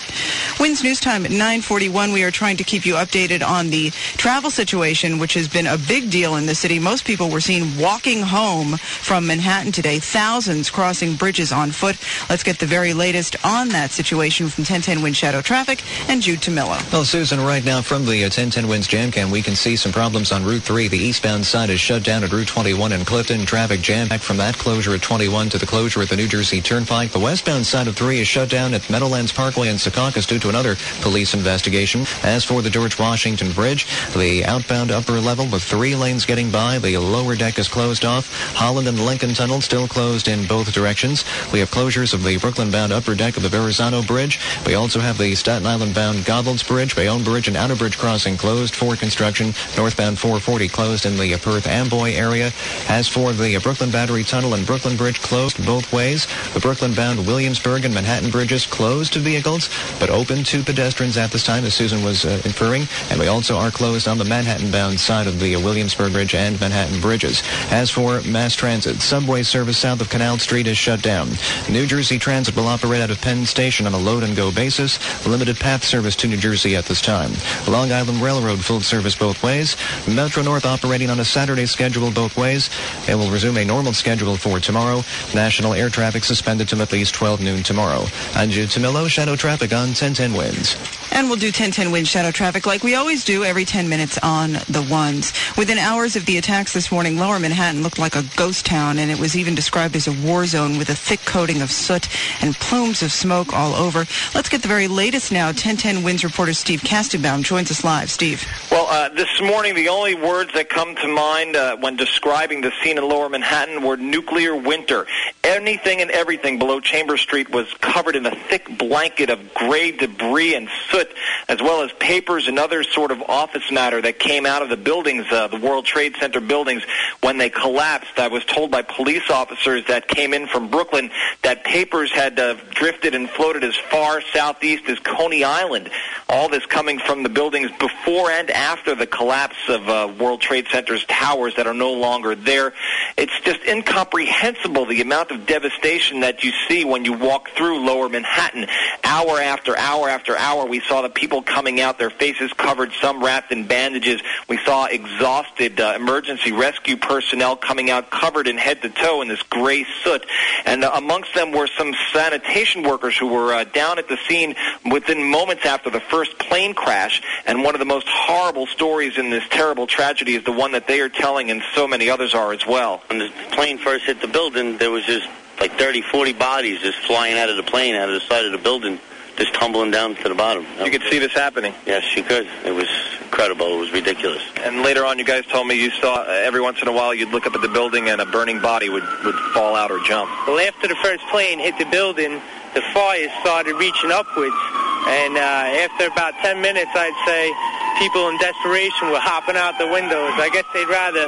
Wins News Time at 941. We are trying to keep you updated on the travel situation, which has been a big deal in the city. Most people were seen walking home from Manhattan today, thousands crossing bridges on foot. Let's get the very latest on that situation from 1010 Wins Shadow Traffic and Jude Tamillo. Well, Susan, right now from the uh, 1010 Wins Jam Cam, we can see some problems on Route 3. The eastbound side is shut down at Route 21 in Clifton. Traffic jam back from that closure at 21 to the closure at the New Jersey Turnpike. The westbound side of 3 is shut down at Meadowlands Parkway in Secaucus due to another police investigation. As for the George Washington Bridge, the outbound upper level with three lanes getting by, the lower deck is closed off. Holland and Lincoln Tunnel still closed in both directions. We have closures of the Brooklyn-bound upper deck of the Verrazano Bridge. We also have the Staten Island-bound Goethals Bridge, Bayonne Bridge, and Outerbridge crossing closed for construction. Northbound 440 closed in the Perth Amboy area. As for the Brooklyn Battery Tunnel and Brooklyn Bridge closed both ways. The Brooklyn-bound Williamsburg and Manhattan bridges closed to vehicles, but open to pedestrians at this time, as Susan was uh, inferring. And we also are closed on the Manhattan-bound side of the Williamsburg Bridge and Manhattan bridges. As for mass transit, subway service south of Canal Street is shut down. New Jersey Transit will operate out of Penn Station on a load-and-go basis. Limited path service to New Jersey at this time. Long Island Railroad full service both ways. Metro North operating on a Saturday schedule both ways. It will resume a normal schedule for tomorrow. National air traffic suspended till at least 12 noon tomorrow. Jude Tamillo, Shadow Traffic on 1010 Wins. Winds. And we'll do 1010 wins shadow traffic like we always do every 10 minutes on the ones. Within hours of the attacks this morning, lower Manhattan looked like a ghost town, and it was even described as a war zone with a thick coating of soot and plumes of smoke all over. Let's get the very latest now. 1010 wins reporter Steve Kastenbaum joins us live. Steve. Well, uh, this morning, the only words that come to mind uh, when describing the scene in lower Manhattan were nuclear winter. Anything and everything below Chambers Street was covered in a thick blanket of gray debris and soot, as well as papers and other sort of office matter that came out of the buildings, uh, the World Trade Center buildings, when they collapsed. I was told by police officers that came in from Brooklyn that papers had uh, drifted and floated as far southeast as Coney Island. All this coming from the buildings before and after the collapse of uh, World Trade Center's towers that are no longer there. It's just incomprehensible the amount of devastation that you see when you walk through lower Manhattan. Hour after hour after hour, we saw the people coming out, their faces covered, some wrapped in bandages. We saw exhausted uh, emergency rescue personnel coming out covered in head to toe in this gray soot. And uh, amongst them were some sanitation workers who were uh, down at the scene within moments after the first plane crash. And one of the most horrible stories in this terrible tragedy is the one that they are telling, and so many others are as well. When the plane first hit the building, there was just like 30, 40 bodies just flying out of the plane, out of the side of the building, just tumbling down to the bottom. You could see this happening. Yes, you could. It was incredible. It was ridiculous. And later on, you guys told me you saw uh, every once in a while you'd look up at the building and a burning body would, would fall out or jump. Well, after the first plane hit the building, the fire started reaching upwards. And uh, after about 10 minutes, I'd say people in desperation were hopping out the windows. I guess they'd rather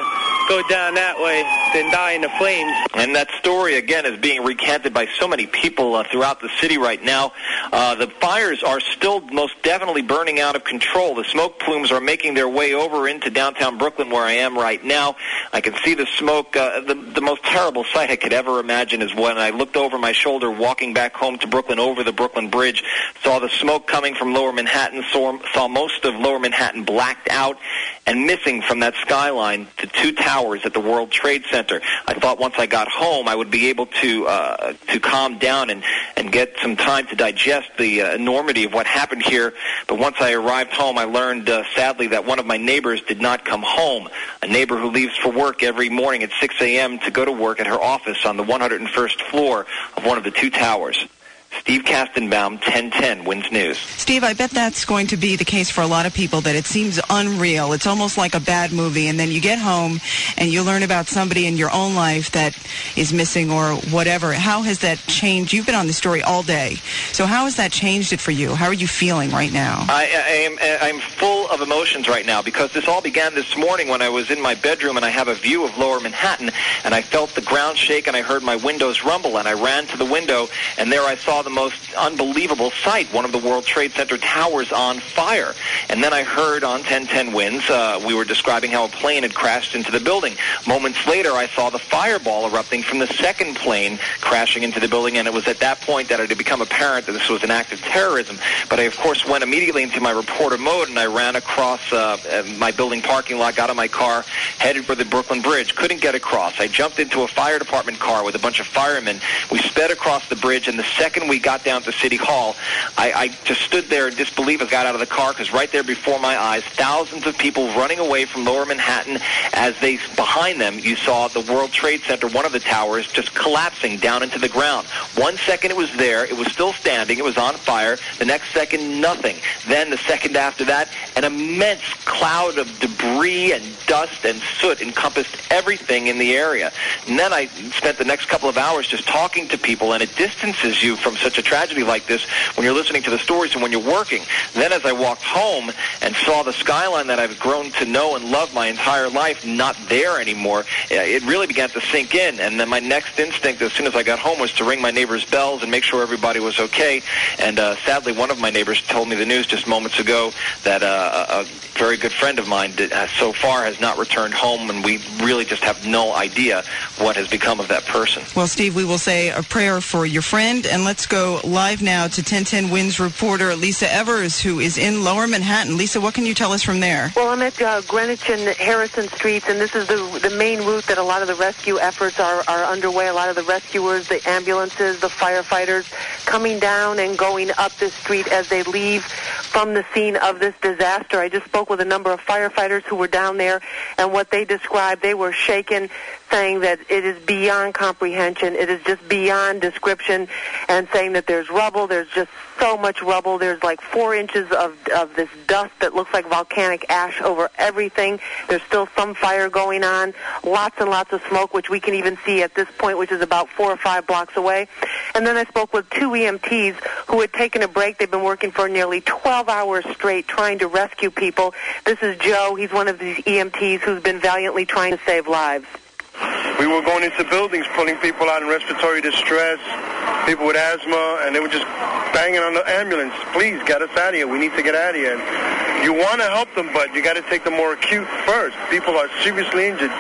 go down that way than die in the flames. And that story, again, is being recanted by so many people uh, throughout the city right now. Uh, the fires are still most definitely burning out of control. The smoke plumes are making their way over into downtown Brooklyn, where I am right now. I can see the smoke. Uh, the, the most terrible sight I could ever imagine is when I looked over my shoulder walking back home to Brooklyn over the Brooklyn Bridge, saw the smoke coming from lower Manhattan, saw, saw most of lower Manhattan blacked out and missing from that skyline the two towers at the World Trade Center. I thought once I got home I would be able to uh, to calm down and and get some time to digest the uh, enormity of what happened here. But once I arrived home, I learned uh, sadly that one of my neighbors did not come home. A neighbor who leaves for work every morning at 6 a.m. to go to work at her office on the 101st floor of one of the two towers. Steve Kastenbaum, 1010 Wins News. Steve, I bet that's going to be the case for a lot of people that it seems unreal. It's almost like a bad movie and then you get home and you learn about somebody in your own life that is missing or whatever. How has that changed? You've been on the story all day. So how has that changed it for you? How are you feeling right now? I, I am uh, I'm full of emotions right now because this all began this morning when I was in my bedroom and I have a view of lower Manhattan and I felt the ground shake and I heard my windows rumble and I ran to the window and there I saw the most unbelievable sight, one of the World Trade Center towers on fire. And then I heard on 1010 Wins, uh, we were describing how a plane had crashed into the building. Moments later, I saw the fireball erupting from the second plane crashing into the building, and it was at that point that it had become apparent that this was an act of terrorism. But I, of course, went immediately into my reporter mode, and I ran across uh, uh, my building parking lot, got in my car, headed for the Brooklyn Bridge. Couldn't get across. I jumped into a fire department car with a bunch of firemen. We sped across the bridge, and the second we got down to City Hall, I, I just stood there in disbelief as I got out of the car because right there before my eyes, thousands of people running away from lower Manhattan as they, behind them, you saw the World Trade Center, one of the towers, just collapsing down into the ground. One second it was there, it was still standing, it was on fire. The next second, nothing. Then the second after that, an immense cloud of debris and dust and soot encompassed everything in the area. And then I spent the next couple of hours just talking to people, and it distances you from such a tragedy like this when you're listening to the stories and when you're working. Then as I walked home and saw the skyline that I've grown to know and love my entire life not there anymore, it really began to sink in. And then my next instinct as soon as I got home was to ring my neighbor's bells and make sure everybody was okay. And uh, sadly, one of my neighbors told me the news just moments ago that uh, a very good friend of mine did, uh, so far has not returned home, and we really just have no idea what has become of that person. Well, Steve, we will say a prayer for your friend, and let's go live now to 1010 Wins reporter Lisa Evers, who is in Lower Manhattan. Lisa, what can you tell us from there? Well, I'm at uh, Greenwich and Harrison Streets, and this is the the main route that a lot of the rescue efforts are, are underway. A lot of the rescuers, the ambulances, the firefighters coming down and going up this street as they leave from the scene of this disaster. I just spoke with a number of firefighters who were down there, and what they described, they were shaken, saying that it is beyond comprehension. It is just beyond description, and saying that there's rubble. There's just so much rubble. There's like four inches of, of this dust that looks like volcanic ash over everything. There's still some fire going on. Lots and lots of smoke, which we can even see at this point, which is about four or five blocks away. And then I spoke with two EMTs who had taken a break. They've been working for nearly 12 hours straight trying to rescue people. This is Joe. He's one of these EMTs who's been valiantly trying to save lives. We were going into buildings, pulling people out in respiratory distress, people with asthma, and they were just banging on the ambulance. Please, get us out of here. We need to get out of here. And you want to help them, but you got to take the more acute first. People are seriously injured.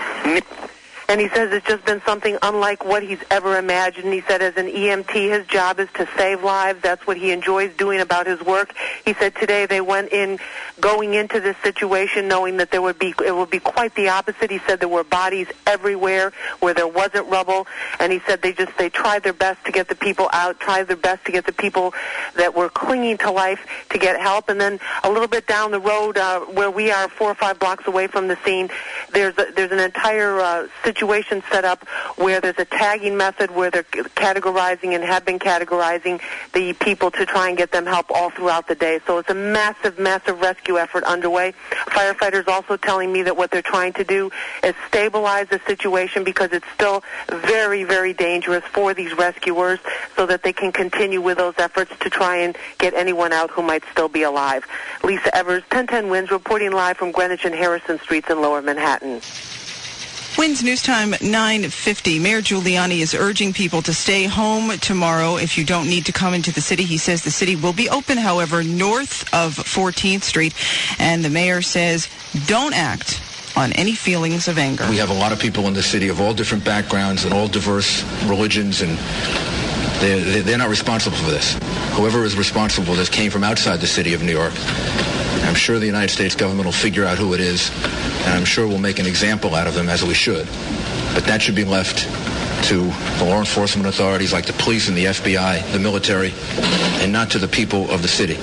And he says it's just been something unlike what he's ever imagined. He said as an EMT, his job is to save lives. That's what he enjoys doing about his work. He said today they went in going into this situation knowing that there would be, it would be quite the opposite. He said there were bodies everywhere where there wasn't rubble. And he said they just, they tried their best to get the people out, tried their best to get the people that were clinging to life to get help. And then a little bit down the road, uh, where we are four or five blocks away from the scene, there's a, there's an entire uh, set up where there's a tagging method where they're categorizing and have been categorizing the people to try and get them help all throughout the day. So it's a massive, massive rescue effort underway. Firefighters also telling me that what they're trying to do is stabilize the situation because it's still very, very dangerous for these rescuers so that they can continue with those efforts to try and get anyone out who might still be alive. Lisa Evers, 1010 Wins, reporting live from Greenwich and Harrison Streets in Lower Manhattan. Wins News Time 950. Mayor Giuliani is urging people to stay home tomorrow if you don't need to come into the city. He says the city will be open, however, north of 14th Street. And the mayor says don't act on any feelings of anger. We have a lot of people in the city of all different backgrounds and all diverse religions and they're, they're not responsible for this. Whoever is responsible, for this came from outside the city of New York. I'm sure the United States government will figure out who it is, and I'm sure we'll make an example out of them as we should. But that should be left to the law enforcement authorities like the police and the FBI, the military, and not to the people of the city.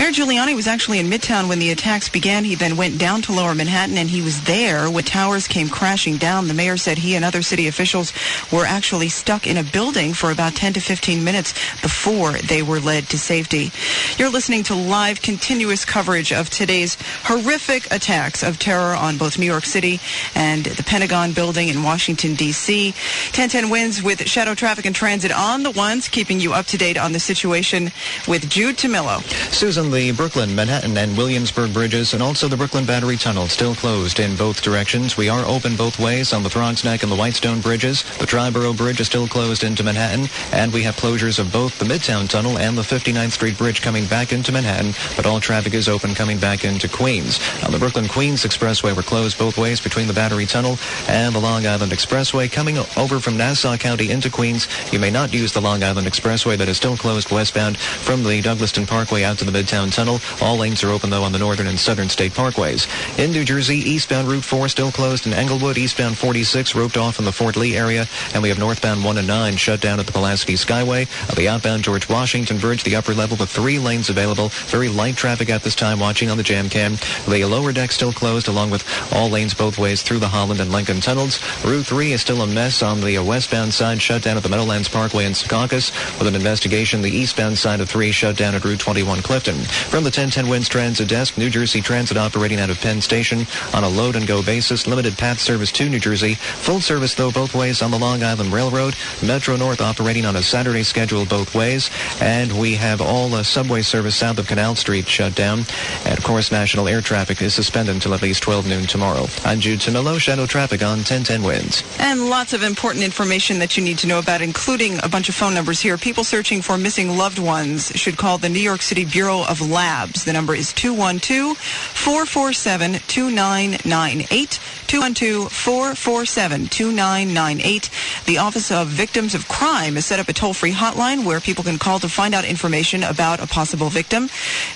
Mayor Giuliani was actually in Midtown when the attacks began. He then went down to Lower Manhattan and he was there when towers came crashing down. The mayor said he and other city officials were actually stuck in a building for about 10 to 15 minutes before they were led to safety. You're listening to live continuous coverage of today's horrific attacks of terror on both New York City and the Pentagon building in Washington, D.C. 1010 wins with shadow traffic and transit on the ones, keeping you up to date on the situation with Jude Tamillo. Susan, the Brooklyn, Manhattan, and Williamsburg bridges, and also the Brooklyn Battery Tunnel, still closed in both directions. We are open both ways on the Throgs Neck and the Whitestone bridges. The Triborough Bridge is still closed into Manhattan, and we have closures of both the Midtown Tunnel and the 59th Street Bridge coming back into Manhattan, but all traffic is open coming back into Queens. On the Brooklyn-Queens Expressway, we're closed both ways between the Battery Tunnel and the Long Island Expressway. Coming over from Nassau County into Queens, you may not use the Long Island Expressway that is still closed westbound from the Douglaston Parkway out to the Midtown Tunnel. All lanes are open, though, on the northern and southern state parkways. In New Jersey, eastbound Route 4 still closed in Englewood, eastbound 46 roped off in the Fort Lee area, and we have northbound 1 and 9 shut down at the Pulaski Skyway. On the outbound George Washington Bridge, the upper level with three lanes available. Very light traffic at this time watching on the jam cam. The lower deck still closed, along with all lanes both ways through the Holland and Lincoln tunnels. Route 3 is still a mess on the westbound side, shut down at the Meadowlands Parkway in Secaucus. With an investigation, the eastbound side of 3 shut down at Route 21 Clifton. From the 1010 Wins Transit Desk, New Jersey Transit operating out of Penn Station on a load and go basis. Limited path service to New Jersey. Full service, though, both ways on the Long Island Railroad. Metro North operating on a Saturday schedule both ways. And we have all uh, subway service south of Canal Street shut down. And, of course, national air traffic is suspended until at least 12 noon tomorrow. I'm Jude Tamillo, Shadow Traffic on 1010 Wins. And lots of important information that you need to know about, including a bunch of phone numbers here. People searching for missing loved ones should call the New York City Bureau of labs. The number is 212-447-2998. 212-447-2998. The Office of Victims of Crime has set up a toll-free hotline where people can call to find out information about a possible victim.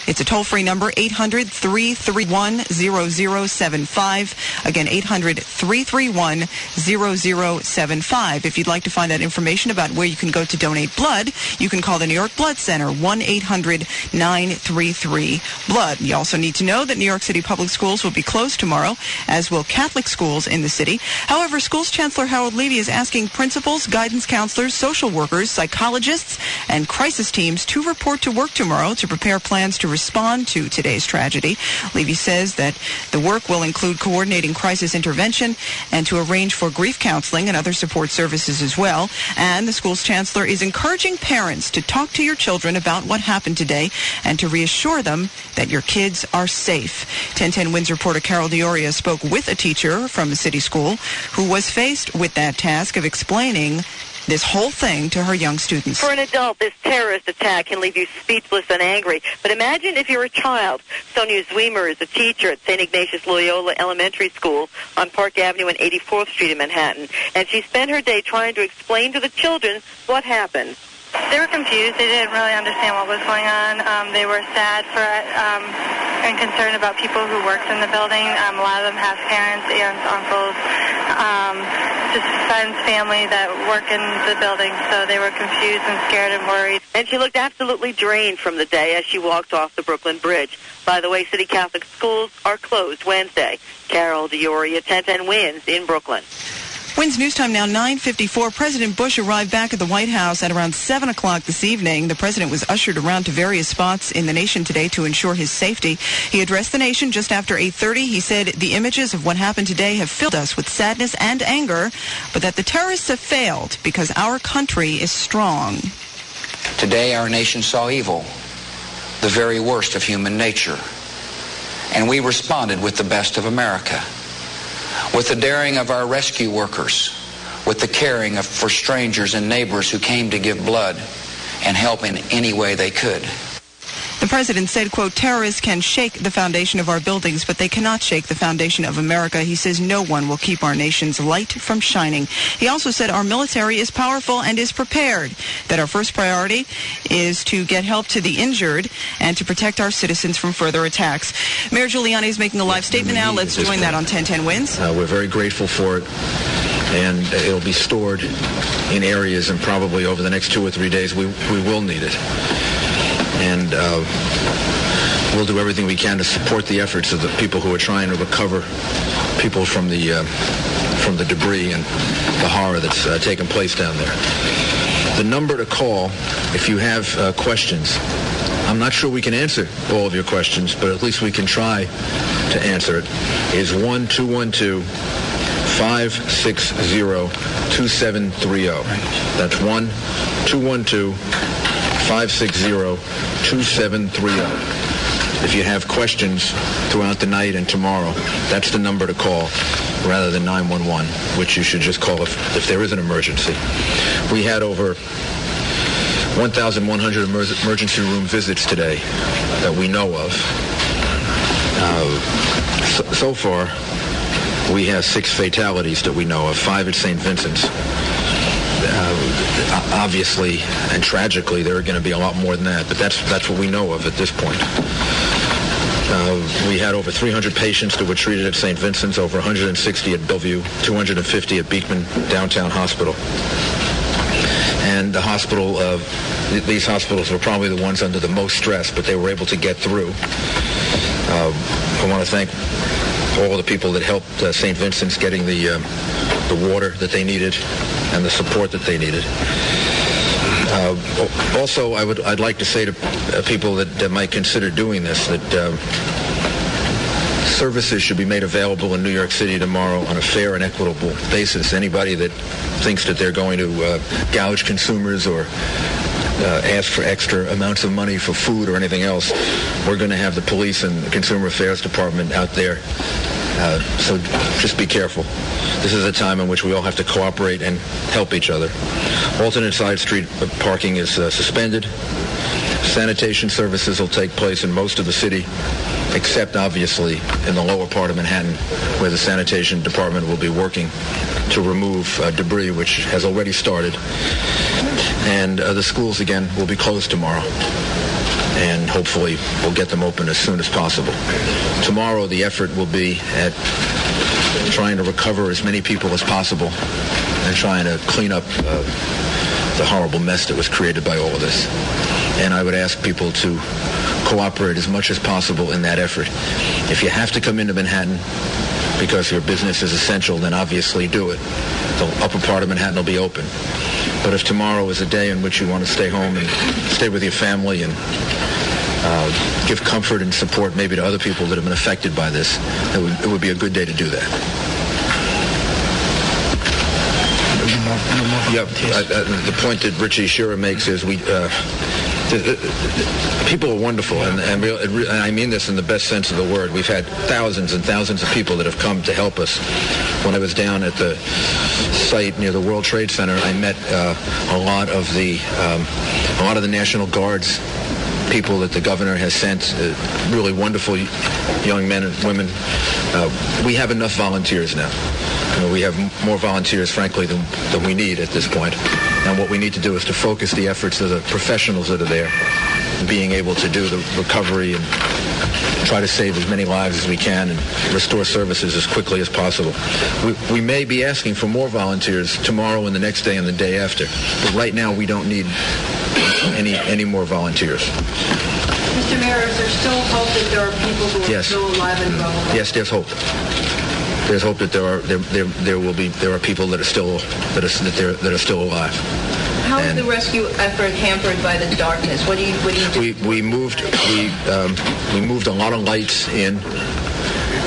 It's a toll-free number, 800-331-0075. Again, 800-331-0075. If you'd like to find out information about where you can go to donate blood, you can call the New York Blood Center, 1-800-933-BLOOD. You also need to know that New York City Public Schools will be closed tomorrow, as will Catholic schools in the city. However, Schools Chancellor Harold Levy is asking principals, guidance counselors, social workers, psychologists, and crisis teams to report to work tomorrow to prepare plans to respond to today's tragedy. Levy says that the work will include coordinating crisis intervention and to arrange for grief counseling and other support services as well. And the school's chancellor is encouraging parents to talk to your children about what happened today and to reassure them that your kids are safe. 1010 Wins reporter Carol D'Oria spoke with a teacher from a city school who was faced with that task of explaining this whole thing to her young students. For an adult, this terrorist attack can leave you speechless and angry. But imagine if you're a child. Sonia Zwemer is a teacher at St. Ignatius Loyola Elementary School on Park Avenue and 84th Street in Manhattan. And she spent her day trying to explain to the children what happened. They were confused. They didn't really understand what was going on. Um, they were sad for um, and concerned about people who worked in the building. Um, a lot of them have parents, aunts, uncles, um, just friends, family that work in the building. So they were confused and scared and worried. And she looked absolutely drained from the day as she walked off the Brooklyn Bridge. By the way, City Catholic schools are closed Wednesday. Carol D'Oria, 1010 Wins in Brooklyn. Wins News Time now 9:54. President Bush arrived back at the White House at around 7 o'clock this evening. The president was ushered around to various spots in the nation today to ensure his safety. He addressed the nation just after 8:30. He said the images of what happened today have filled us with sadness and anger, but that the terrorists have failed because our country is strong. Today our nation saw evil, the very worst of human nature, and we responded with the best of America with the daring of our rescue workers, with the caring of, for strangers and neighbors who came to give blood and help in any way they could. The president said, quote, terrorists can shake the foundation of our buildings, but they cannot shake the foundation of America. He says no one will keep our nation's light from shining. He also said our military is powerful and is prepared, that our first priority is to get help to the injured and to protect our citizens from further attacks. Mayor Giuliani is making a live statement now. Let's join that on 1010 Wins. Uh, we're very grateful for it. And it'll be stored in areas, and probably over the next two or three days, we, we will need it and uh, we'll do everything we can to support the efforts of the people who are trying to recover people from the uh, from the debris and the horror that's uh, taken place down there. The number to call if you have uh, questions. I'm not sure we can answer all of your questions, but at least we can try to answer it. Is one two one two. 560-2730. That's 1-212 560-2730. If you have questions throughout the night and tomorrow, that's the number to call rather than 911, which you should just call if, if there is an emergency. We had over 1,100 emergency room visits today that we know of. Uh, so, so far, we have six fatalities that we know of, five at St. Vincent's uh, obviously and tragically there are going to be a lot more than that, but that's that's what we know of at this point. Uh, we had over 300 patients that were treated at St. Vincent's, over 160 at Bellevue, 250 at Beekman Downtown Hospital. And the hospital, uh, th- these hospitals were probably the ones under the most stress, but they were able to get through. Uh, I want to thank all the people that helped uh, St. Vincent's getting the uh, the water that they needed and the support that they needed. Uh, also, I would I'd like to say to uh, people that, that, might consider doing this that uh, services should be made available in New York City tomorrow on a fair and equitable basis. Anybody that thinks that they're going to uh, gouge consumers or uh, ask for extra amounts of money for food or anything else, we're going to have the police and the Consumer Affairs Department out there. Uh, so just be careful. This is a time in which we all have to cooperate and help each other. Alternate side street parking is uh, suspended. Sanitation services will take place in most of the city, except obviously in the lower part of Manhattan, where the sanitation department will be working to remove uh, debris, which has already started. And uh, the schools, again, will be closed tomorrow. And hopefully we'll get them open as soon as possible. Tomorrow the effort will be at trying to recover as many people as possible and trying to clean up uh, the horrible mess that was created by all of this. And I would ask people to cooperate as much as possible in that effort. If you have to come into Manhattan because your business is essential, then obviously do it. The upper part of Manhattan will be open. But if tomorrow is a day in which you want to stay home and stay with your family and uh, give comfort and support maybe to other people that have been affected by this, it would, it would be a good day to do that. Yep. I, I, the point that Richie Sheirer makes is we. Uh, people are wonderful, and, and, real, and, I mean this in the best sense of the word. We've had thousands and thousands of people that have come to help us. When I was down at the site near the World Trade Center, I met uh, a lot of the um, a lot of the National Guards people that the governor has sent, uh, really wonderful young men and women. Uh, we have enough volunteers now. You know, we have more volunteers, frankly, than, than we need at this point. And what we need to do is to focus the efforts of the professionals that are there, being able to do the recovery and try to save as many lives as we can and restore services as quickly as possible. We, we may be asking for more volunteers tomorrow and the next day and the day after, but right now we don't need any any more volunteers. Mr. Mayor, is there still hope that there are people who are yes. still alive and well? Yes, there's hope. There's hope that there are there, there, there will be there are people that are still that are that, that are still alive. How is the rescue effort hampered by the darkness? What do you what do you do? We we moved we um, we moved a lot of lights in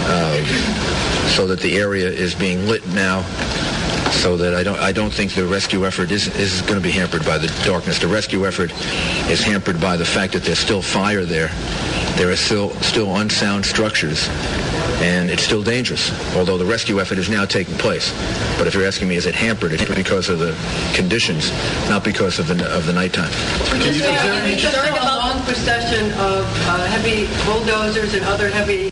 uh, so that the area is being lit now so that I don't I don't think the rescue effort is is going to be hampered by the darkness. The rescue effort is hampered by the fact that there's still fire there. There are still still unsound structures, and it's still dangerous. Although the rescue effort is now taking place, but if you're asking me, is it hampered? It's because of the conditions, not because of the of the nighttime. Is there a long procession of uh, heavy bulldozers and other heavy?